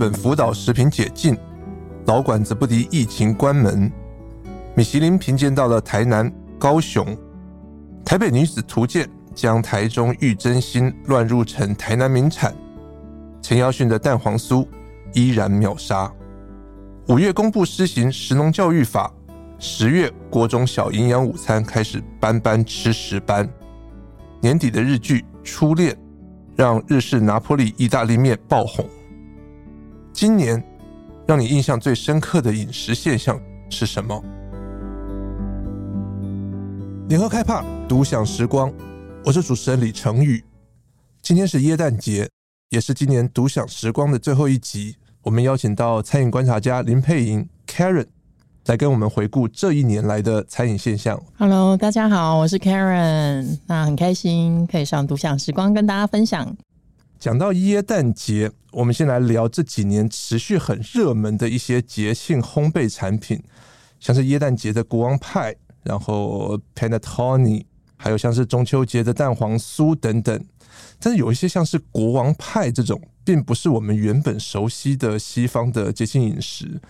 本福岛食品解禁，老馆子不敌疫情关门，米其林评鉴到了台南、高雄，台北女子图鉴将台中玉珍心乱入成台南名产，陈耀迅的蛋黄酥依然秒杀。五月公布施行食农教育法，十月国中小营养午餐开始班班吃食班。年底的日剧《初恋》让日式拿坡里意大利面爆红。今年让你印象最深刻的饮食现象是什么？联合开帕独享时光，我是主持人李成宇。今天是耶诞节，也是今年独享时光的最后一集。我们邀请到餐饮观察家林佩莹 Karen 来跟我们回顾这一年来的餐饮现象。Hello，大家好，我是 Karen，那很开心可以上独享时光跟大家分享。讲到耶诞节，我们先来聊这几年持续很热门的一些节庆烘焙产品，像是耶诞节的国王派，然后 Panettone，还有像是中秋节的蛋黄酥等等。但是有一些像是国王派这种，并不是我们原本熟悉的西方的节庆饮食。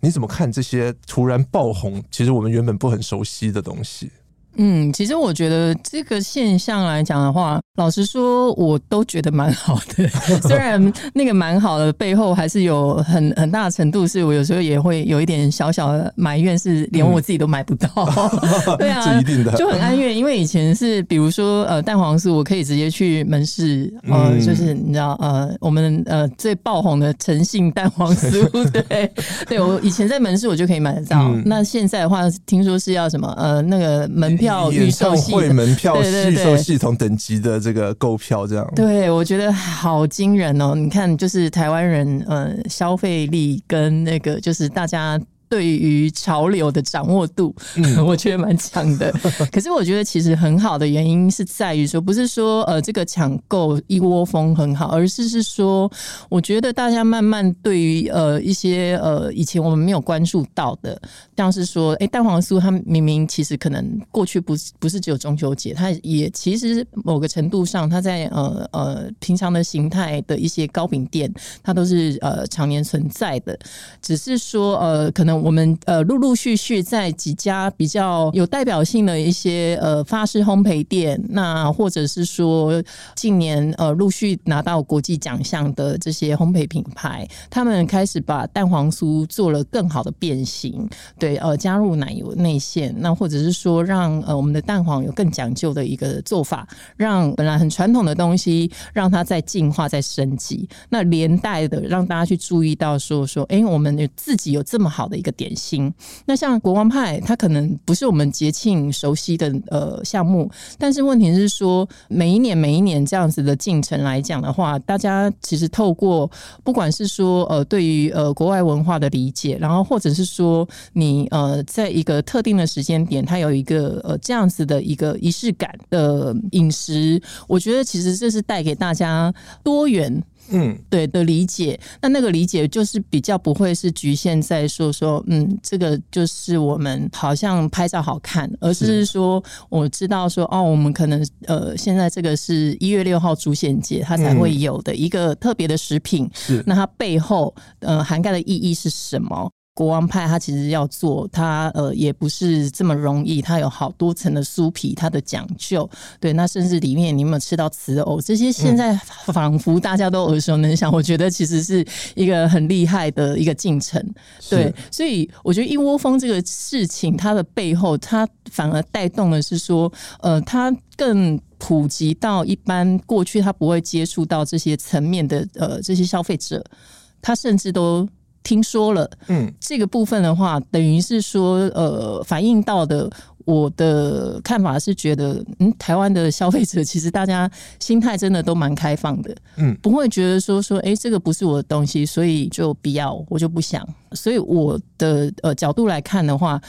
你怎么看这些突然爆红，其实我们原本不很熟悉的东西？嗯，其实我觉得这个现象来讲的话，老实说，我都觉得蛮好的。虽然那个蛮好的背后，还是有很很大的程度，是我有时候也会有一点小小的埋怨，是连我自己都买不到。嗯、对啊，就很哀怨。因为以前是比如说呃蛋黄酥，我可以直接去门市，呃，嗯、就是你知道呃我们呃最爆红的诚信蛋黄酥，对对，我以前在门市我就可以买得到。嗯、那现在的话，听说是要什么呃那个门。票演唱会门票预售系统等级的这个购票，这样对，我觉得好惊人哦！你看，就是台湾人呃消费力跟那个就是大家。对于潮流的掌握度，嗯、我觉得蛮强的。可是我觉得其实很好的原因是在于说，不是说呃这个抢购一窝蜂很好，而是是说，我觉得大家慢慢对于呃一些呃以前我们没有关注到的，像是说，哎，蛋黄酥它明明其实可能过去不是不是只有中秋节，它也其实某个程度上，它在呃呃平常的形态的一些糕饼店，它都是呃常年存在的，只是说呃可能。我们呃陆陆续续在几家比较有代表性的一些呃法式烘焙店，那或者是说近年呃陆续拿到国际奖项的这些烘焙品牌，他们开始把蛋黄酥做了更好的变形，对，呃加入奶油内馅，那或者是说让呃我们的蛋黄有更讲究的一个做法，让本来很传统的东西让它再进化再升级，那连带的让大家去注意到说说，哎，我们自己有这么好的个。点心，那像国王派，它可能不是我们节庆熟悉的呃项目，但是问题是说，每一年每一年这样子的进程来讲的话，大家其实透过不管是说呃对于呃国外文化的理解，然后或者是说你呃在一个特定的时间点，它有一个呃这样子的一个仪式感的饮食，我觉得其实这是带给大家多元。嗯，对的理解，那那个理解就是比较不会是局限在说说，嗯，这个就是我们好像拍照好看，而是说我知道说哦，我们可能呃，现在这个是一月六号主显节，它才会有的一个特别的食品，是。那它背后呃涵盖的意义是什么？国王派他其实要做，他呃也不是这么容易，他有好多层的酥皮，它的讲究。对，那甚至里面你有没有吃到瓷藕？这些现在 仿佛大家都耳熟能详。我觉得其实是一个很厉害的一个进程。对，所以我觉得一窝蜂这个事情，它的背后，它反而带动的是说，呃，它更普及到一般过去他不会接触到这些层面的呃这些消费者，他甚至都。听说了，嗯，这个部分的话，等于是说，呃，反映到的我的看法是觉得，嗯，台湾的消费者其实大家心态真的都蛮开放的，嗯，不会觉得说说，哎，这个不是我的东西，所以就不要，我就不想。所以我的呃角度来看的话，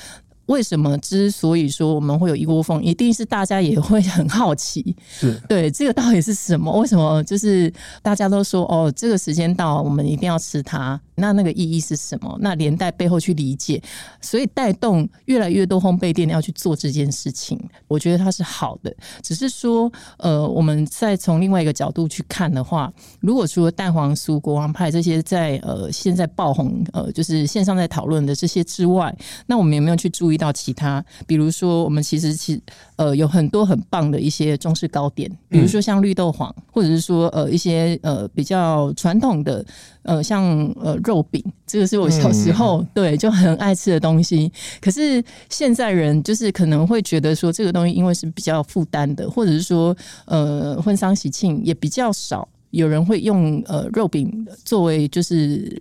为什么之所以说我们会有一窝蜂，一定是大家也会很好奇，是对这个到底是什么？为什么就是大家都说哦，这个时间到，我们一定要吃它？那那个意义是什么？那连带背后去理解，所以带动越来越多烘焙店要去做这件事情，我觉得它是好的。只是说，呃，我们再从另外一个角度去看的话，如果除了蛋黄酥、国王派这些在呃现在爆红，呃，就是线上在讨论的这些之外，那我们有没有去注意到其他？比如说，我们其实其呃有很多很棒的一些中式糕点，比如说像绿豆黄，或者是说呃一些呃比较传统的。呃，像呃肉饼，这个是我小时候、嗯、对就很爱吃的东西。可是现在人就是可能会觉得说，这个东西因为是比较负担的，或者是说呃婚丧喜庆也比较少。有人会用呃肉饼作为就是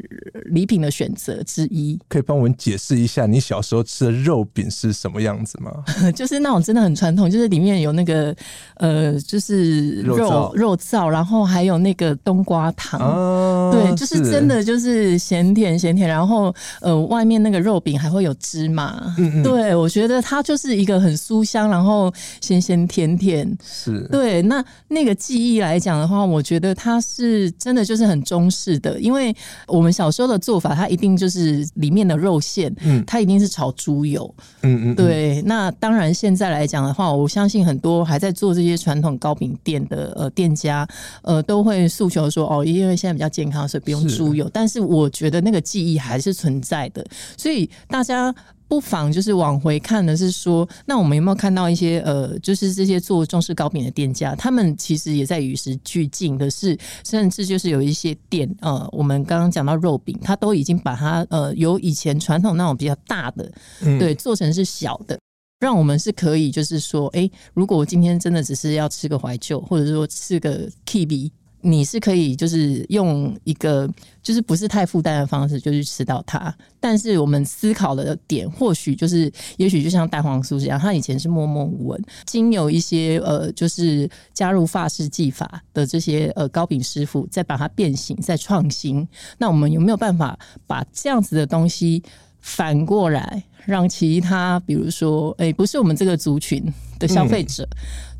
礼品的选择之一，可以帮我们解释一下你小时候吃的肉饼是什么样子吗？就是那种真的很传统，就是里面有那个呃就是肉肉燥，然后还有那个冬瓜糖，啊、对，就是。真的就是咸甜咸甜，然后呃外面那个肉饼还会有芝麻，嗯嗯。对，我觉得它就是一个很酥香，然后咸咸甜甜，是。对。那那个记忆来讲的话，我觉得。它是真的就是很中式的，因为我们小时候的做法，它一定就是里面的肉馅，嗯，它一定是炒猪油，嗯嗯，对。那当然现在来讲的话，我相信很多还在做这些传统糕饼店的呃店家，呃，都会诉求说哦，因为现在比较健康，所以不用猪油。是。但是我觉得那个记忆还是存在的，所以大家。不妨就是往回看的是说，那我们有没有看到一些呃，就是这些做中式糕饼的店家，他们其实也在与时俱进的是，甚至就是有一些店，呃，我们刚刚讲到肉饼，它都已经把它呃由以前传统那种比较大的，对，做成是小的，让我们是可以就是说，哎，如果我今天真的只是要吃个怀旧，或者说吃个 KB。你是可以就是用一个就是不是太负担的方式就去吃到它，但是我们思考的点或许就是，也许就像蛋黄酥这样，它以前是默默无闻，经有一些呃就是加入法式技法的这些呃糕饼师傅，再把它变形再创新。那我们有没有办法把这样子的东西反过来，让其他比如说哎、欸、不是我们这个族群的消费者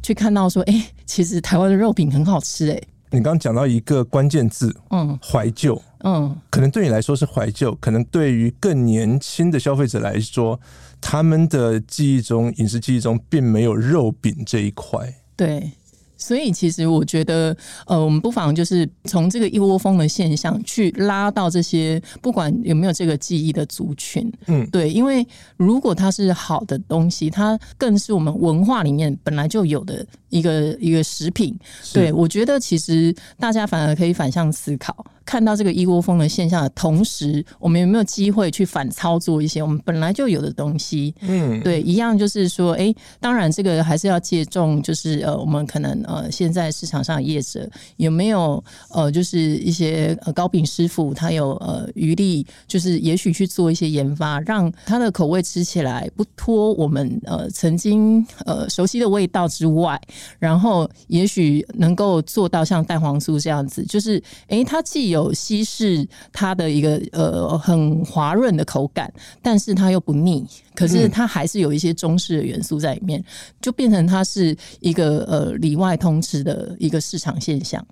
去看到说，哎、其实台湾的肉饼很好吃哎、你刚刚讲到一个关键字，嗯，怀旧，嗯，可能对你来说是怀旧，可能对于更年轻的消费者来说，他们的记忆中，饮食记忆中并没有肉饼这一块，对。所以，其实我觉得，呃，我们不妨就是从这个一窝蜂的现象去拉到这些，不管有没有这个记忆的族群，嗯，对，因为如果它是好的东西，它更是我们文化里面本来就有的一个一个食品。对，我觉得其实大家反而可以反向思考。看到这个一窝蜂的现象的同时，我们有没有机会去反操作一些我们本来就有的东西？嗯，对，一样就是说，哎、欸，当然这个还是要借重，就是呃，我们可能呃，现在市场上的业者有没有呃，就是一些呃糕饼师傅，他有呃余力，就是也许去做一些研发，让他的口味吃起来不脱我们呃曾经呃熟悉的味道之外，然后也许能够做到像蛋黄酥这样子，就是诶、欸，它既有稀释它的一个呃很滑润的口感，但是它又不腻，可是它还是有一些中式的元素在里面，就变成它是一个呃里外通吃的一个市场现象。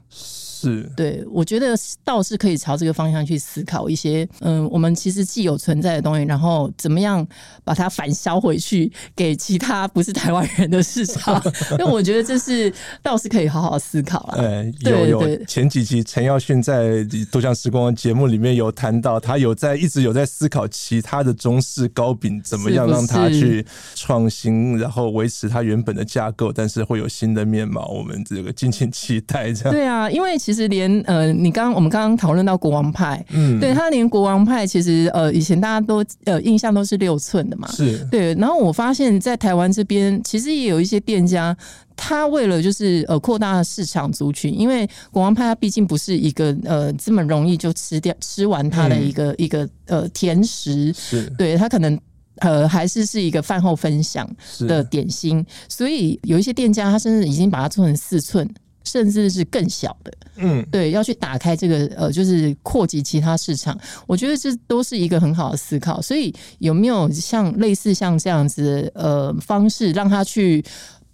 是，对，我觉得倒是可以朝这个方向去思考一些，嗯，我们其实既有存在的东西，然后怎么样把它反销回去给其他不是台湾人的市场？因为我觉得这是倒是可以好好思考了。对，有有前几集陈耀迅在多享时光节目里面有谈到，他有在一直有在思考其他的中式糕饼怎么样让它去创新，然后维持它原本的架构，但是会有新的面貌，我们这个敬请期待。这样对啊，因为其实。其实连呃，你刚刚我们刚刚讨论到国王派，嗯，对，他连国王派其实呃，以前大家都呃印象都是六寸的嘛，是。对。然后我发现，在台湾这边，其实也有一些店家，他为了就是呃扩大市场族群，因为国王派它毕竟不是一个呃这么容易就吃掉吃完它的一个、嗯、一个呃甜食，是。对它可能呃还是是一个饭后分享的点心，所以有一些店家他甚至已经把它做成四寸。甚至是更小的，嗯，对，要去打开这个呃，就是扩及其他市场，我觉得这都是一个很好的思考。所以有没有像类似像这样子呃方式，让他去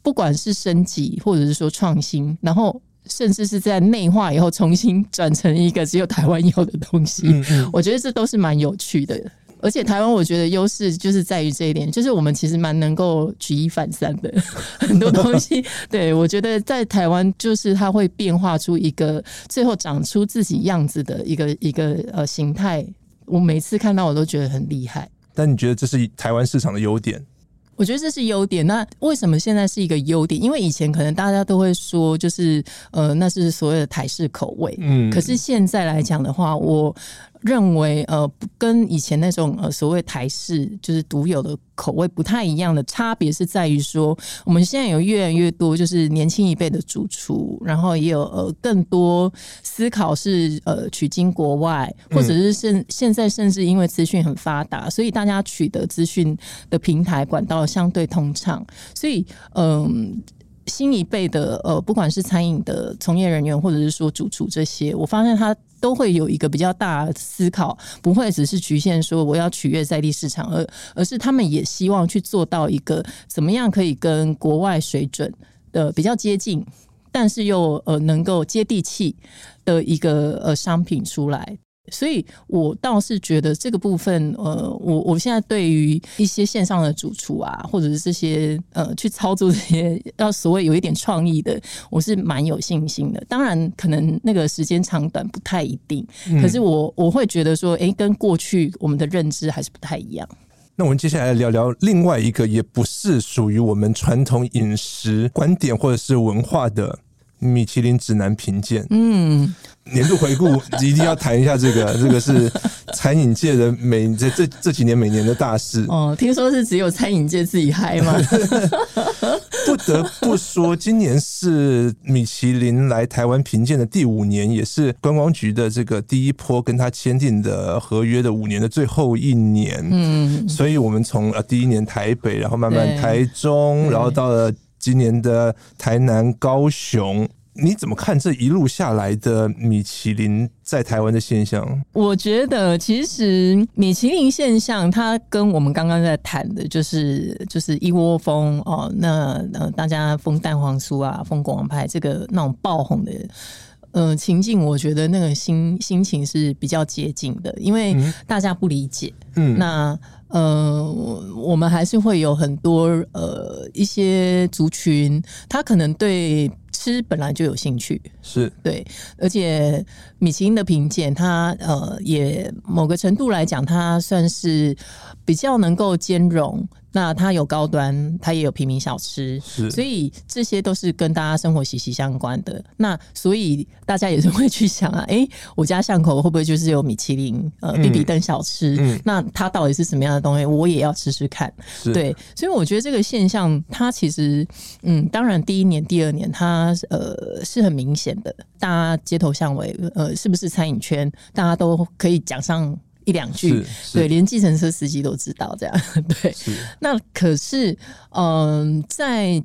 不管是升级或者是说创新，然后甚至是在内化以后重新转成一个只有台湾有的东西，嗯嗯，我觉得这都是蛮有趣的。而且台湾，我觉得优势就是在于这一点，就是我们其实蛮能够举一反三的，很多东西。对，我觉得在台湾，就是它会变化出一个最后长出自己样子的一个一个呃形态。我每次看到我都觉得很厉害。但你觉得这是台湾市场的优点？我觉得这是优点。那为什么现在是一个优点？因为以前可能大家都会说，就是呃，那是所谓的台式口味。嗯。可是现在来讲的话，我。认为呃，跟以前那种呃所谓台式就是独有的口味不太一样的差别是在于说，我们现在有越来越多就是年轻一辈的主厨，然后也有呃更多思考是呃取经国外，或者是现现在甚至因为资讯很发达，所以大家取得资讯的平台管道相对通畅，所以嗯。新一辈的呃，不管是餐饮的从业人员，或者是说主厨这些，我发现他都会有一个比较大思考，不会只是局限说我要取悦在地市场，而而是他们也希望去做到一个怎么样可以跟国外水准的比较接近，但是又呃能够接地气的一个呃商品出来。所以，我倒是觉得这个部分，呃，我我现在对于一些线上的主厨啊，或者是这些呃，去操作这些要所谓有一点创意的，我是蛮有信心的。当然，可能那个时间长短不太一定，可是我我会觉得说，哎、欸，跟过去我们的认知还是不太一样。那我们接下来聊聊另外一个，也不是属于我们传统饮食观点或者是文化的。米其林指南评鉴，嗯，年度回顾一定要谈一下这个，这个是餐饮界的每这这这几年每年的大事。哦，听说是只有餐饮界自己嗨吗？不得不说，今年是米其林来台湾评鉴的第五年，也是观光局的这个第一波跟他签订的合约的五年的最后一年。嗯，所以我们从呃第一年台北，然后慢慢台中，然后到了。今年的台南、高雄，你怎么看这一路下来的米其林在台湾的现象？我觉得其实米其林现象，它跟我们刚刚在谈的，就是就是一窝蜂哦，那呃大家封蛋黄酥啊，封国王派这个那种爆红的呃情境，我觉得那个心心情是比较接近的，因为大家不理解，嗯，那。呃，我们还是会有很多呃一些族群，他可能对吃本来就有兴趣，是对，而且米其林的评鉴，它呃也某个程度来讲，它算是比较能够兼容。那它有高端，它也有平民小吃，是，所以这些都是跟大家生活息息相关的。那所以大家也是会去想啊，哎、欸，我家巷口会不会就是有米其林呃比比登小吃？嗯，那它到底是什么样的东西？我也要吃吃看。对，所以我觉得这个现象，它其实嗯，当然第一年、第二年它呃是很明显的，大家街头巷尾呃是不是餐饮圈，大家都可以讲上。一两句，对，连计程车司机都知道这样，对。那可是，嗯、呃，再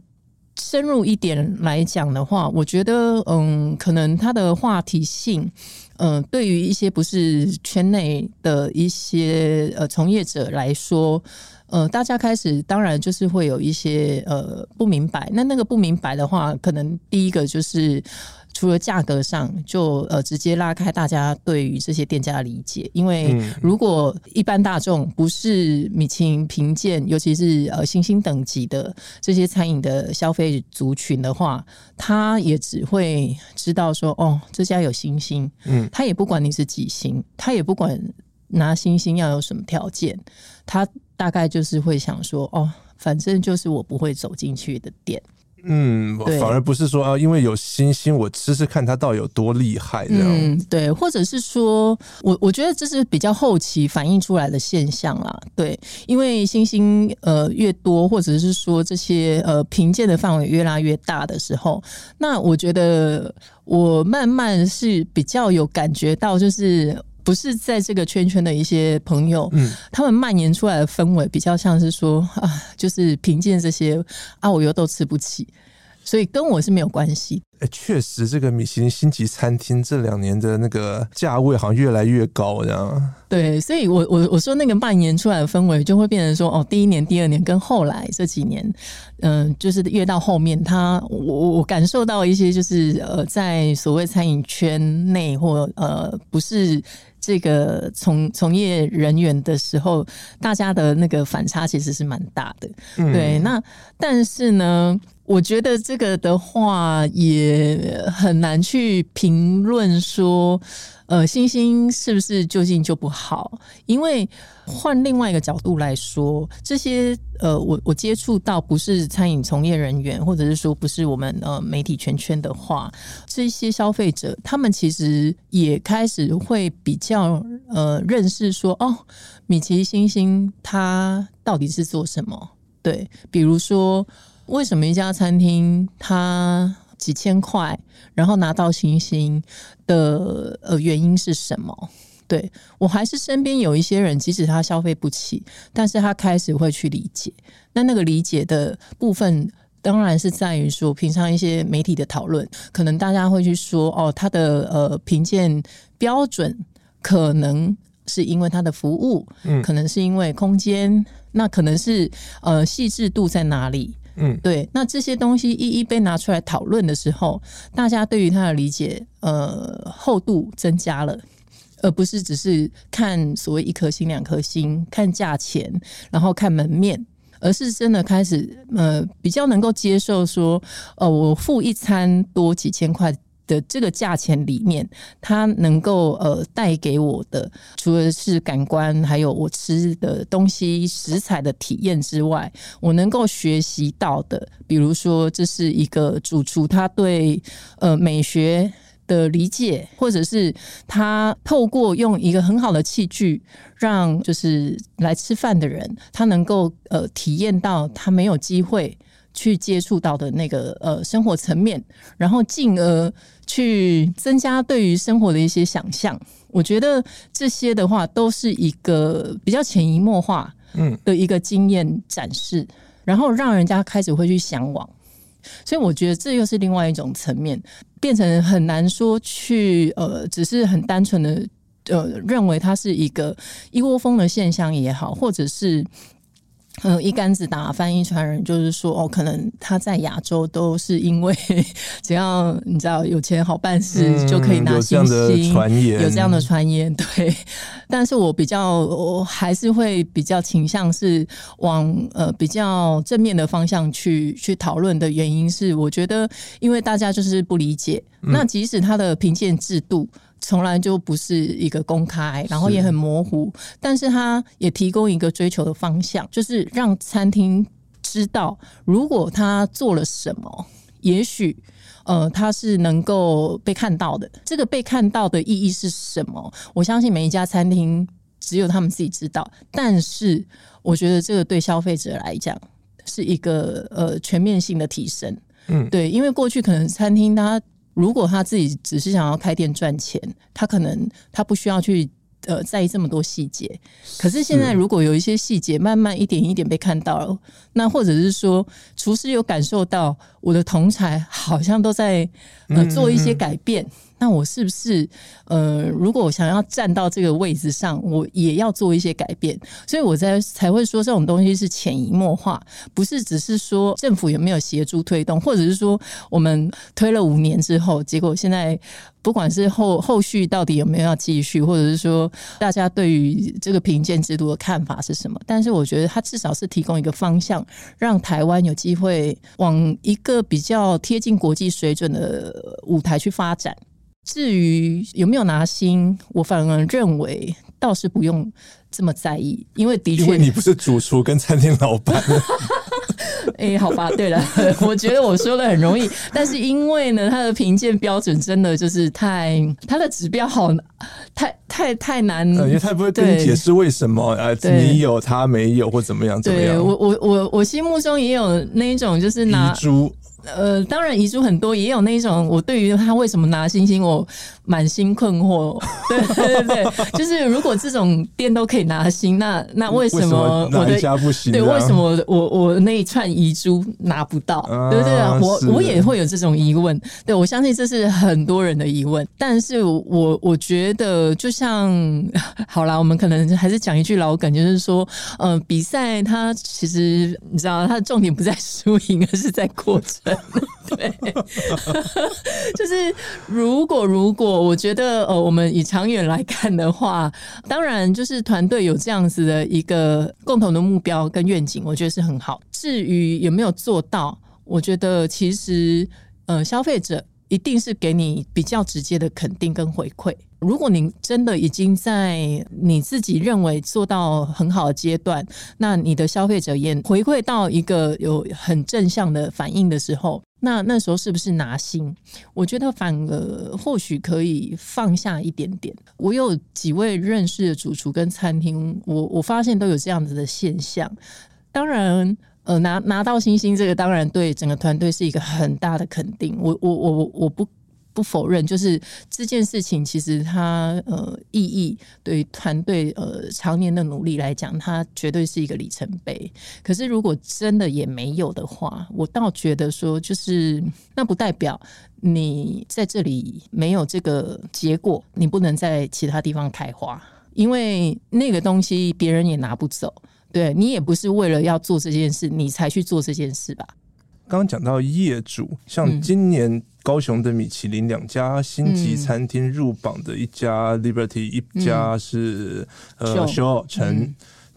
深入一点来讲的话，我觉得，嗯，可能它的话题性，嗯、呃，对于一些不是圈内的一些呃从业者来说，呃，大家开始当然就是会有一些呃不明白。那那个不明白的话，可能第一个就是。除了价格上，就呃直接拉开大家对于这些店家的理解，因为如果一般大众不是米其林评鉴，尤其是呃星星等级的这些餐饮的消费族群的话，他也只会知道说哦，这家有星星，嗯，他也不管你是几星，他也不管拿星星要有什么条件，他大概就是会想说哦，反正就是我不会走进去的店。嗯，反而不是说啊，因为有星星，我吃吃看它到底有多厉害这样。嗯，对，或者是说我我觉得这是比较后期反映出来的现象啦。对，因为星星呃越多，或者是说这些呃评鉴的范围越拉越大的时候，那我觉得我慢慢是比较有感觉到，就是。不是在这个圈圈的一些朋友，嗯，他们蔓延出来的氛围比较像是说啊，就是凭借这些啊，我又都吃不起，所以跟我是没有关系。哎，确实，这个米其林星级餐厅这两年的那个价位好像越来越高，这样。对，所以我我我说那个蔓延出来的氛围，就会变成说，哦，第一年、第二年跟后来这几年，嗯、呃，就是越到后面，他我我感受到一些，就是呃，在所谓餐饮圈内或呃，不是。这个从从业人员的时候，大家的那个反差其实是蛮大的，嗯、对。那但是呢，我觉得这个的话也很难去评论说。呃，星星是不是究竟就不好？因为换另外一个角度来说，这些呃，我我接触到不是餐饮从业人员，或者是说不是我们呃媒体圈圈的话，这些消费者他们其实也开始会比较呃认识说，哦，米其林星星它到底是做什么？对，比如说为什么一家餐厅它几千块，然后拿到星星的呃原因是什么？对，我还是身边有一些人，即使他消费不起，但是他开始会去理解。那那个理解的部分，当然是在于说，平常一些媒体的讨论，可能大家会去说，哦，他的呃评鉴标准可能是因为他的服务，嗯，可能是因为空间，那可能是呃细致度在哪里？嗯，对，那这些东西一一被拿出来讨论的时候，大家对于它的理解，呃，厚度增加了，而不是只是看所谓一颗星、两颗星，看价钱，然后看门面，而是真的开始，呃，比较能够接受说，呃，我付一餐多几千块。这个价钱里面，它能够呃带给我的，除了是感官，还有我吃的东西食材的体验之外，我能够学习到的，比如说这是一个主厨他对呃美学的理解，或者是他透过用一个很好的器具，让就是来吃饭的人，他能够呃体验到他没有机会。去接触到的那个呃生活层面，然后进而去增加对于生活的一些想象。我觉得这些的话都是一个比较潜移默化嗯的一个经验展示，嗯、然后让人家开始会去向往。所以我觉得这又是另外一种层面，变成很难说去呃，只是很单纯的呃认为它是一个一窝蜂的现象也好，或者是。嗯，一竿子打翻一船人，就是说，哦，可能他在亚洲都是因为 只要你知道有钱好办事就可以拿星星，有这样的传言，有这样的传言，对。但是我比较，我还是会比较倾向是往呃比较正面的方向去去讨论的原因是，我觉得因为大家就是不理解，那即使他的评鉴制度。从来就不是一个公开，然后也很模糊，是但是他也提供一个追求的方向，就是让餐厅知道，如果他做了什么，也许呃他是能够被看到的。这个被看到的意义是什么？我相信每一家餐厅只有他们自己知道。但是我觉得这个对消费者来讲是一个呃全面性的提升。嗯，对，因为过去可能餐厅它。如果他自己只是想要开店赚钱，他可能他不需要去呃在意这么多细节。可是现在，如果有一些细节慢慢一点一点被看到了，那或者是说厨师有感受到我的同才好像都在呃做一些改变。那我是不是呃，如果我想要站到这个位置上，我也要做一些改变？所以我在才会说这种东西是潜移默化，不是只是说政府有没有协助推动，或者是说我们推了五年之后，结果现在不管是后后续到底有没有要继续，或者是说大家对于这个评鉴制度的看法是什么？但是我觉得它至少是提供一个方向，让台湾有机会往一个比较贴近国际水准的舞台去发展。至于有没有拿星，我反而认为倒是不用这么在意，因为的确，因为你不是主厨跟餐厅老板。哎、欸，好吧，对了，我觉得我说的很容易，但是因为呢，他的评鉴标准真的就是太，他的指标好太太太难，因为他不会跟你解释为什么啊，你有他没有或怎么样怎么样。对我我我我心目中也有那一种，就是拿遗珠。呃，当然遗珠很多，也有那种我对于他为什么拿星星，我满心困惑。对对对，就是如果这种店都可以拿星，那那为什么我的家不行？对，为什么我我那一串遗珠拿不到？啊、对不对？我我也会有这种疑问。对，我相信这是很多人的疑问。但是我我觉得，就像 好啦，我们可能还是讲一句老梗，就是说，呃，比赛它其实你知道，它的重点不在输赢，而是在过程。对，就是如果如果我觉得呃，我们以长远来看的话，当然就是团队有这样子的一个共同的目标跟愿景，我觉得是很好。至于有没有做到，我觉得其实呃，消费者一定是给你比较直接的肯定跟回馈。如果你真的已经在你自己认为做到很好的阶段，那你的消费者也回馈到一个有很正向的反应的时候，那那时候是不是拿心？我觉得反而或许可以放下一点点。我有几位认识的主厨跟餐厅，我我发现都有这样子的现象。当然，呃，拿拿到星星这个，当然对整个团队是一个很大的肯定。我我我我我不。不否认，就是这件事情其实它呃意义对团队呃常年的努力来讲，它绝对是一个里程碑。可是如果真的也没有的话，我倒觉得说，就是那不代表你在这里没有这个结果，你不能在其他地方开花，因为那个东西别人也拿不走。对，你也不是为了要做这件事，你才去做这件事吧？刚刚讲到业主，像今年高雄的米其林两家星级餐厅入榜的一家 Liberty，一家是呃修好城，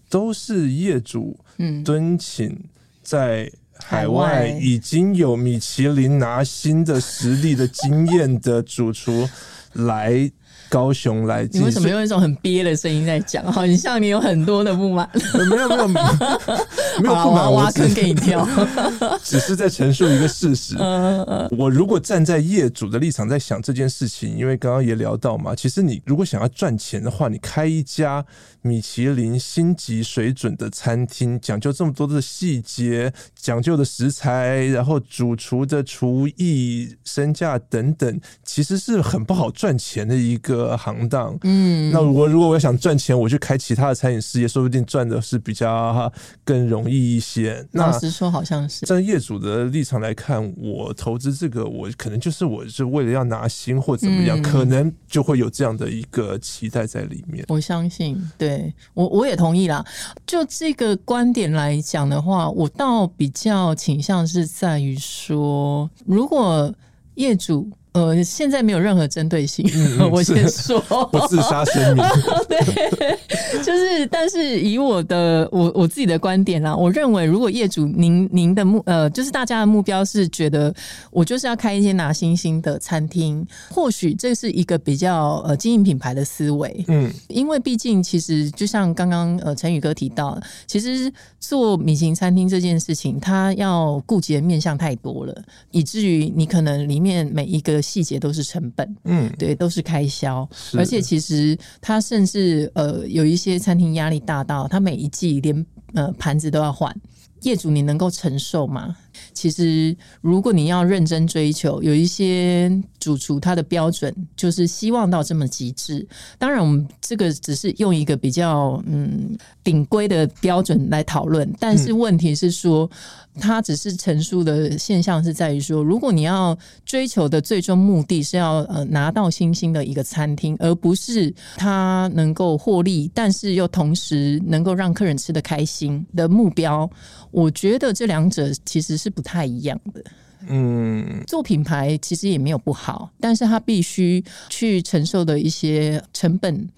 都是业主敦请在海外。已经有米其林拿星的实力的经验的主厨来。高雄来，你为什么用一种很憋的声音在讲？好，你像你有很多的不满。没有没有 没有不满，我挖坑给你跳。只是在陈述一个事实。我如果站在业主的立场在想这件事情，因为刚刚也聊到嘛，其实你如果想要赚钱的话，你开一家米其林星级水准的餐厅，讲究这么多的细节，讲究的食材，然后主厨的厨艺、身价等等，其实是很不好赚钱的一个。行当，嗯，那我如果我要想赚钱，我去开其他的餐饮事业，说不定赚的是比较更容易一些。老实说，好像是站在业主的立场来看，我投资这个，我可能就是我是为了要拿星或怎么样，嗯，可能就会有这样的一个期待在里面。我相信，对我我也同意啦。就这个观点来讲的话，我倒比较倾向是在于说，如果业主。呃，现在没有任何针对性，嗯、我先说，不自杀声明。对，就是，但是以我的我我自己的观点啦，我认为如果业主您您的目呃，就是大家的目标是觉得我就是要开一间拿星星的餐厅，或许这是一个比较呃经营品牌的思维。嗯，因为毕竟其实就像刚刚呃陈宇哥提到，其实做米其林餐厅这件事情，它要顾及的面向太多了，以至于你可能里面每一个。细节都是成本，嗯，对，都是开销，而且其实他甚至呃有一些餐厅压力大到，他每一季连呃盘子都要换，业主你能够承受吗？其实如果你要认真追求，有一些主厨他的标准就是希望到这么极致。当然，我们这个只是用一个比较嗯顶规的标准来讨论，但是问题是说。它只是陈述的现象是在于说，如果你要追求的最终目的是要呃拿到星星的一个餐厅，而不是他能够获利，但是又同时能够让客人吃得开心的目标，我觉得这两者其实是不太一样的。嗯，做品牌其实也没有不好，但是它必须去承受的一些成本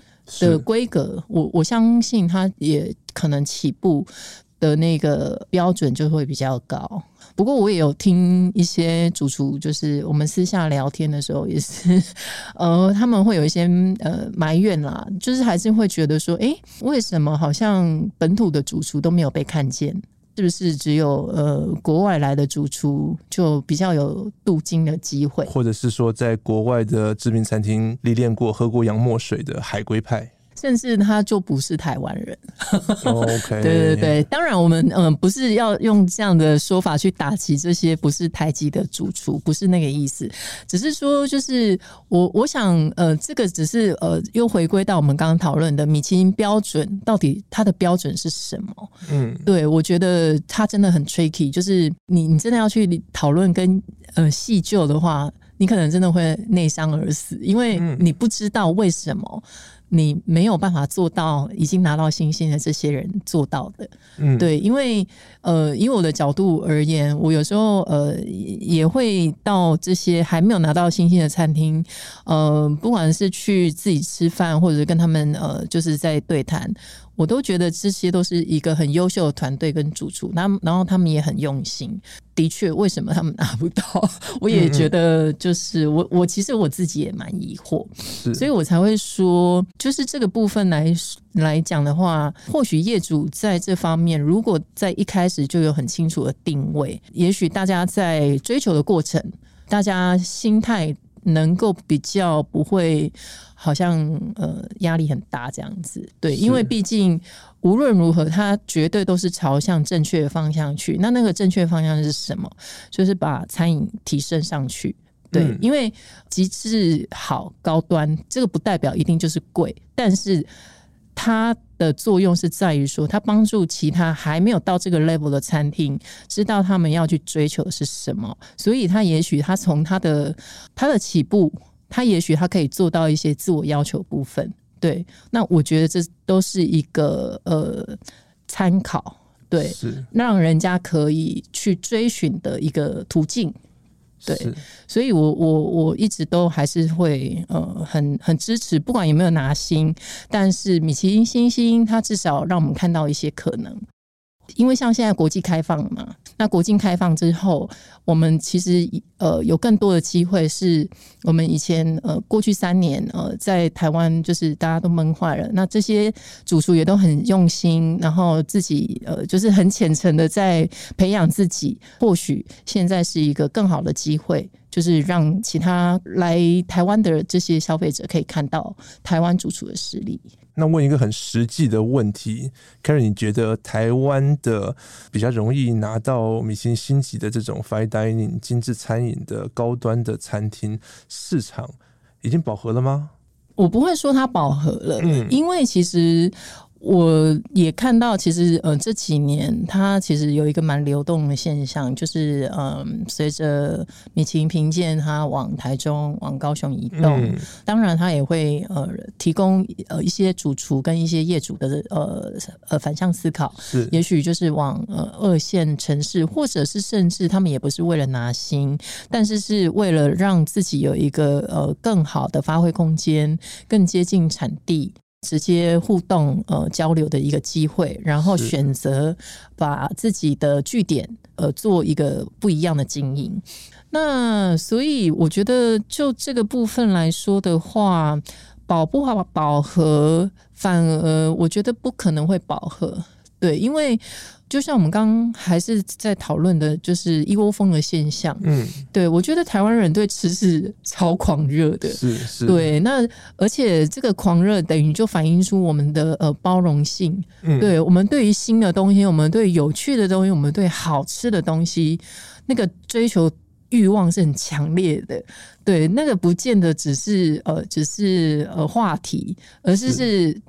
的规格，我我相信它也可能起步。的那个标准就会比较高。不过我也有听一些主厨，就是我们私下聊天的时候，也是 呃，他们会有一些呃埋怨啦，就是还是会觉得说，哎，为什么好像本土的主厨都没有被看见？是不是只有呃国外来的主厨就比较有镀金的机会，或者是说在国外的知名餐厅历练过、喝过洋墨水的海归派？甚至他就不是台湾人。OK，对对对，当然我们嗯、呃、不是要用这样的说法去打击这些不是台籍的主厨，不是那个意思，只是说就是我我想呃这个只是呃又回归到我们刚刚讨论的米其林标准到底它的标准是什么？嗯，对我觉得它真的很 tricky，就是你你真的要去讨论跟呃细究的话，你可能真的会内伤而死，因为你不知道为什么。你没有办法做到已经拿到星星的这些人做到的，嗯，对，因为呃，以我的角度而言，我有时候呃也会到这些还没有拿到星星的餐厅，呃，不管是去自己吃饭，或者是跟他们呃，就是在对谈。我都觉得这些都是一个很优秀的团队跟主厨，那然后他们也很用心。的确，为什么他们拿不到？我也觉得，就是我我其实我自己也蛮疑惑，所以我才会说，就是这个部分来来讲的话，或许业主在这方面，如果在一开始就有很清楚的定位，也许大家在追求的过程，大家心态能够比较不会。好像呃压力很大这样子，对，因为毕竟无论如何，它绝对都是朝向正确的方向去。那那个正确方向是什么？就是把餐饮提升上去。对，嗯、因为极致好高端，这个不代表一定就是贵，但是它的作用是在于说，它帮助其他还没有到这个 level 的餐厅，知道他们要去追求的是什么。所以，他也许他从他的他的起步。他也许他可以做到一些自我要求部分，对，那我觉得这都是一个呃参考，对，是。让人家可以去追寻的一个途径，对，所以我我我一直都还是会呃很很支持，不管有没有拿星，但是米其林星星，它至少让我们看到一些可能。因为像现在国际开放嘛，那国境开放之后，我们其实呃有更多的机会，是我们以前呃过去三年呃在台湾就是大家都闷坏了，那这些主厨也都很用心，然后自己呃就是很虔诚的在培养自己，或许现在是一个更好的机会，就是让其他来台湾的这些消费者可以看到台湾主厨的实力。那问一个很实际的问题，Karen，你觉得台湾的比较容易拿到米其林星级的这种 fine dining 精致餐饮的高端的餐厅市场已经饱和了吗？我不会说它饱和了，嗯，因为其实。我也看到，其实呃这几年它其实有一个蛮流动的现象，就是嗯随着米其林评鉴它往台中、往高雄移动，嗯、当然它也会呃提供呃一些主厨跟一些业主的呃呃反向思考，是也许就是往呃二线城市，或者是甚至他们也不是为了拿星，但是是为了让自己有一个呃更好的发挥空间，更接近产地。直接互动呃交流的一个机会，然后选择把自己的据点呃做一个不一样的经营。那所以我觉得就这个部分来说的话，饱不饱和，反而我觉得不可能会饱和。对，因为。就像我们刚刚还是在讨论的，就是一窝蜂的现象。嗯，对，我觉得台湾人对吃是超狂热的，是是。对，那而且这个狂热等于就反映出我们的呃包容性。嗯，对，我们对于新的东西，我们对有趣的东西，我们对好吃的东西，那个追求欲望是很强烈的。对，那个不见得只是呃只是呃话题，而是是。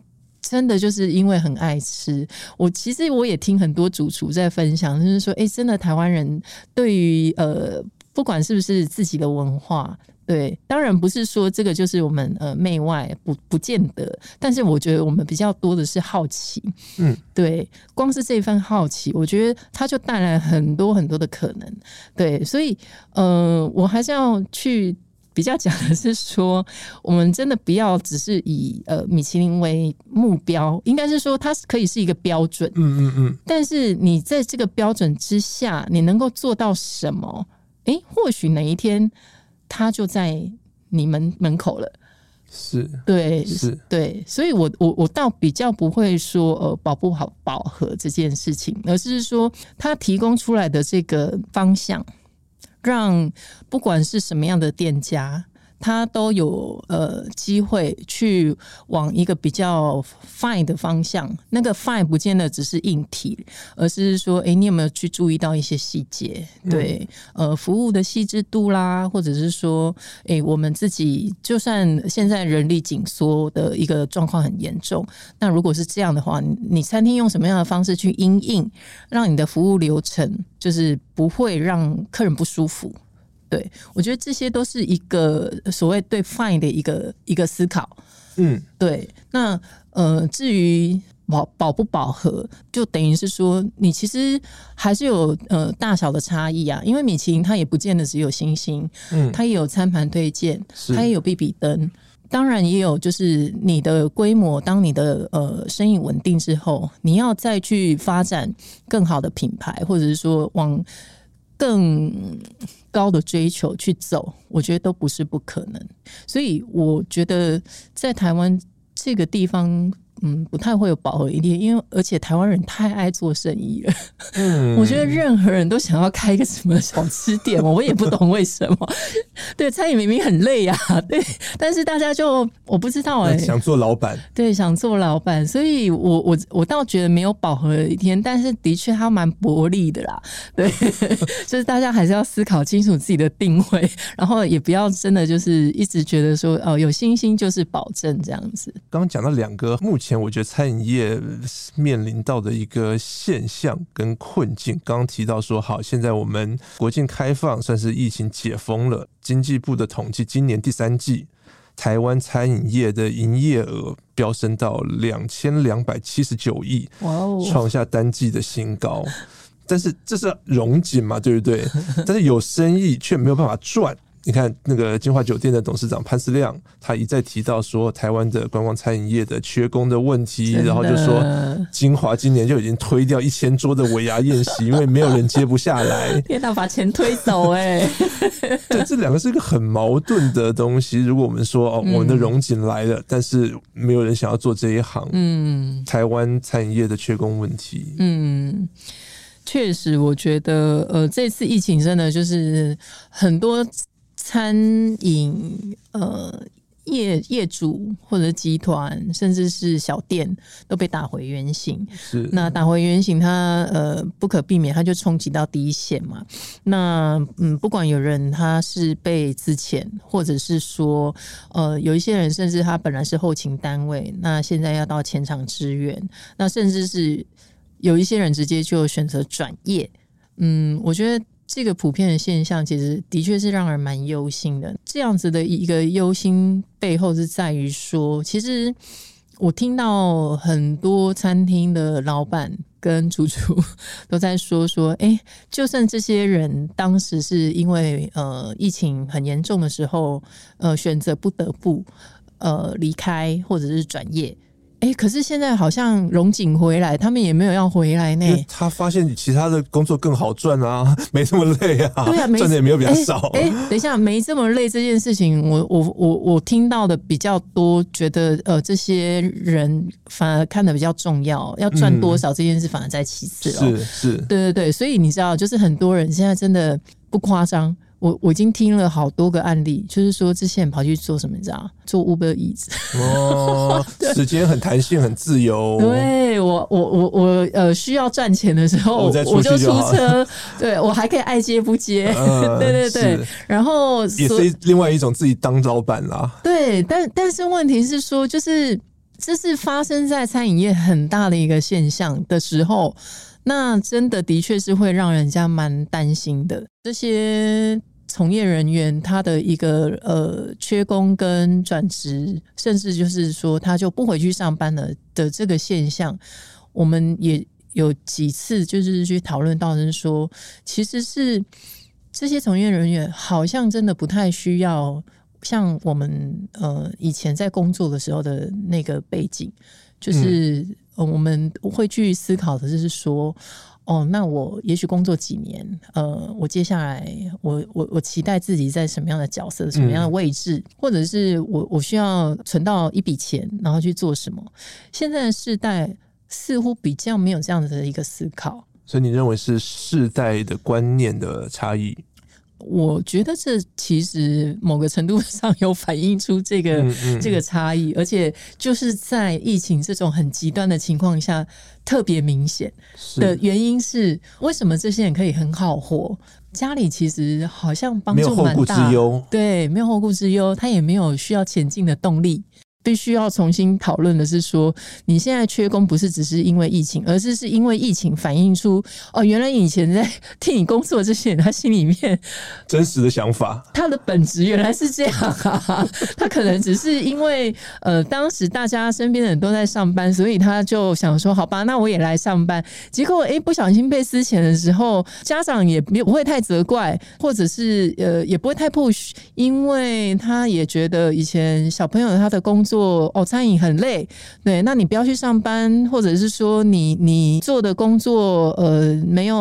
真的就是因为很爱吃，我其实我也听很多主厨在分享，就是说，哎、欸，真的台湾人对于呃，不管是不是自己的文化，对，当然不是说这个就是我们呃媚外，不不见得，但是我觉得我们比较多的是好奇，嗯，对，光是这一份好奇，我觉得它就带来很多很多的可能，对，所以呃，我还是要去。比较讲的是说，我们真的不要只是以呃米其林为目标，应该是说它可以是一个标准，嗯嗯嗯。但是你在这个标准之下，你能够做到什么？诶，或许哪一天它就在你们门口了。是，对，是，对，所以我我我倒比较不会说呃保不好饱和这件事情，而是说它提供出来的这个方向，让不管是什么样的店家。他都有呃机会去往一个比较 fine 的方向，那个 fine 不见得只是硬体，而是说，哎，你有没有去注意到一些细节？对，呃，服务的细致度啦，或者是说，哎，我们自己就算现在人力紧缩的一个状况很严重，那如果是这样的话，你餐厅用什么样的方式去因应，让你的服务流程就是不会让客人不舒服？对，我觉得这些都是一个所谓对 fine 的一个一个思考。嗯，对。那呃，至于饱饱不饱和，就等于是说，你其实还是有呃大小的差异啊。因为米其林它也不见得只有星星，嗯，它也有餐盘推荐，它也有必比灯，当然也有就是你的规模，当你的呃生意稳定之后，你要再去发展更好的品牌，或者是说往。更高的追求去走，我觉得都不是不可能。所以我觉得在台湾这个地方。嗯，不太会有饱和一天，因为而且台湾人太爱做生意了。嗯，我觉得任何人都想要开一个什么小吃店，我也不懂为什么。对，餐饮明明很累呀，啊，对，但是大家就我不知道哎，欸，想做老板，对，想做老板，所以我我我倒觉得没有饱和一天，但是的确它蛮薄利的啦。对，就是大家还是要思考清楚自己的定位，然后也不要真的就是一直觉得说哦，有信心就是保证这样子。刚刚讲到两个目前。前我觉得餐饮业面临到的一个现象跟困境，刚刚提到说，好，现在我们国境开放，算是疫情解封了。经济部的统计，今年第三季台湾餐饮业的营业额飙升到两千两百七十九亿，哇哦，创下单季的新高。但是这是融景嘛，对不对？但是有生意却没有办法赚。你看那个金华酒店的董事长潘思亮，他一再提到说台湾的观光餐饮业的缺工的问题，然后就说金华今年就已经推掉一千桌的尾牙宴席，因为没有人接不下来。天哪，把钱推走哎！对，这两个是一个很矛盾的东西。如果我们说哦，我们的荣景来了，但是没有人想要做这一行，嗯，台湾餐饮业的缺工问题，嗯，确实，我觉得呃，这次疫情真的就是很多。餐饮呃业业主或者集团，甚至是小店都被打回原形。是，那打回原形，它呃不可避免，它就冲击到第一线嘛。那嗯，不管有人他是被资遣，或者是说呃有一些人甚至他本来是后勤单位，那现在要到前场支援，那甚至是有一些人直接就选择转业。嗯，我觉得。这个普遍的现象，其实的确是让人蛮忧心的。这样子的一个忧心背后，是在于说，其实我听到很多餐厅的老板跟主厨 都在说说，哎，就算这些人当时是因为呃疫情很严重的时候，呃选择不得不呃离开或者是转业。哎、欸，可是现在好像荣景回来，他们也没有要回来呢。他发现其他的工作更好赚啊，没这么累啊。对啊，赚的也没有比较少。哎、欸欸，等一下，没这么累这件事情，我我我我听到的比较多，觉得呃，这些人反而看得比较重要，要赚多少这件事反而在其次了。是是，对对对，所以你知道，就是很多人现在真的不夸张。我我已经听了好多个案例，就是说之前跑去做什么，你知道？做 Uber Eats 哦，时间很弹性，很自由。对我，我我我呃，需要赚钱的时候，我，就我就出车。对我还可以爱接不接。呃、对对对，然后也是另外一种自己当老板啦。对，但但是问题是说，就是这是发生在餐饮业很大的一个现象的时候，那真的的确是会让人家蛮担心的。这些。从业人员他的一个呃缺工跟转职，甚至就是说他就不回去上班了的这个现象，我们也有几次就是去讨论到，是说其实是这些从业人员好像真的不太需要像我们呃以前在工作的时候的那个背景，就是我们会去思考的就是说。哦，那我也许工作几年，呃，我接下来我我我期待自己在什么样的角色、什么样的位置，嗯、或者是我我需要存到一笔钱，然后去做什么？现在的世代似乎比较没有这样子的一个思考，所以你认为是世代的观念的差异？我觉得这其实某个程度 上有反映出这个嗯嗯这个差异，而且就是在疫情这种很极端的情况下特别明显的原因是，为什么这些人可以很好活？家里其实好像帮助蛮大，对，没有后顾之忧，他也没有需要前进的动力。必须要重新讨论的是说，你现在缺工不是只是因为疫情，而是是因为疫情反映出哦，原来以前在替你工作这些人，他心里面真实的想法，他的本质原来是这样啊。他可能只是因为呃，当时大家身边的人都在上班，所以他就想说，好吧，那我也来上班。结果哎，不小心被私钱的时候，家长也没不会太责怪，或者是呃，也不会太 push，因为他也觉得以前小朋友他的工作。做哦，餐饮很累，对，那你不要去上班，或者是说你你做的工作呃没有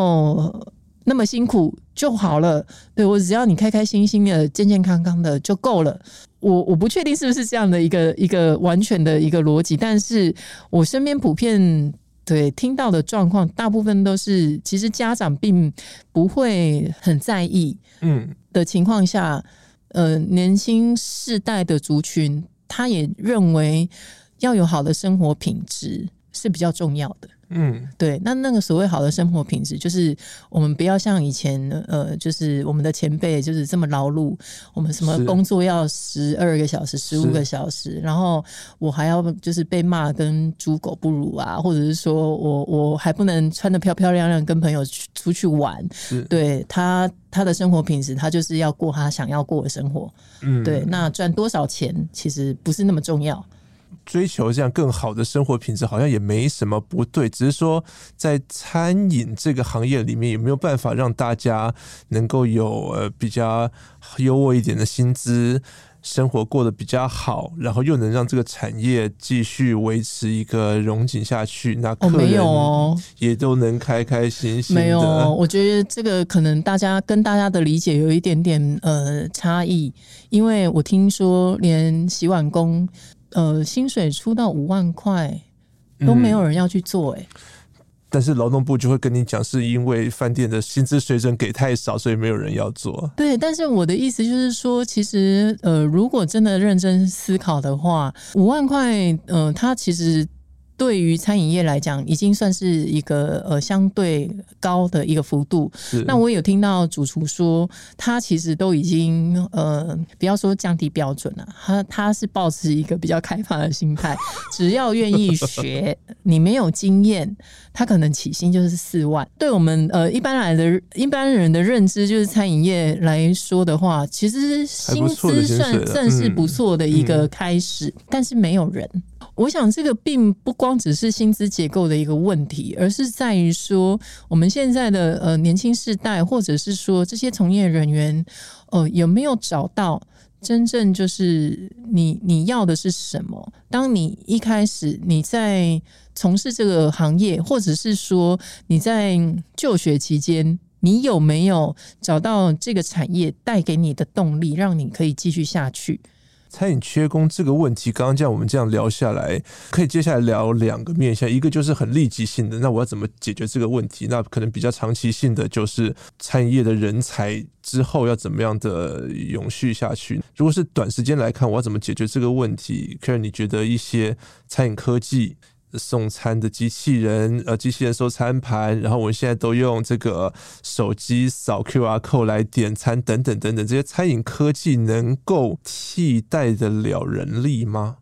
那么辛苦就好了。对，我只要你开开心心的、健健康康的就够了。我我不确定是不是这样的一个一个完全的一个逻辑，但是我身边普遍对听到的状况，大部分都是其实家长并不会很在意，嗯的情况下，嗯、呃，年轻世代的族群。他也认为要有好的生活品质。是比较重要的。嗯，对。那那个所谓好的生活品质，就是我们不要像以前呃，就是我们的前辈就是这么劳碌，我们什么工作要十二个小时、十五个小时，然后我还要就是被骂跟猪狗不如啊，或者是说我我还不能穿的漂漂亮亮跟朋友去出去玩。对他他的生活品质，他就是要过他想要过的生活。嗯，对。那赚多少钱其实不是那么重要。追求这样更好的生活品质，好像也没什么不对，只是说在餐饮这个行业里面，有没有办法让大家能够有呃比较优渥一点的薪资，生活过得比较好，然后又能让这个产业继续维持一个融景下去，那客人也都能开开心心的。没有，我觉得这个可能大家跟大家的理解有一点点呃差异，因为我听说连洗碗工。呃，薪水出到五万块都没有人要去做哎、但是劳动部就会跟你讲，是因为饭店的薪资水准给太少，所以没有人要做。对，但是我的意思就是说，其实呃，如果真的认真思考的话，五万块，呃，它其实。对于餐饮业来讲，已经算是一个呃相对高的一个幅度。那我有听到主厨说，他其实都已经呃，不要说降低标准了，他他是抱持一个比较开放的心态，只要愿意学，你没有经验，他可能起薪就是四万。对我们呃一般来的一般人的认知，就是餐饮业来说的话，其实薪资算算是不错的一个开始，但是没有人。我想这个并不光只是薪资结构的一个问题，而是在于说我们现在的呃年轻世代，或者是说这些从业人员，呃有没有找到真正就是你你要的是什么？当你一开始你在从事这个行业，或者是说你在就学期间，你有没有找到这个产业带给你的动力，让你可以继续下去？餐饮缺工这个问题，刚刚这样我们这样聊下来，可以接下来聊两个面向，一个就是很立即性的，那我要怎么解决这个问题？那可能比较长期性的，就是餐饮业的人才之后要怎么样的永续下去？如果是短时间来看，我要怎么解决这个问题可是你觉得一些餐饮科技？送餐的机器人，呃，机器人收餐盘，然后我们现在都用这个手机扫 QR code 来点餐，等等等等，这些餐饮科技能够替代得了人力吗？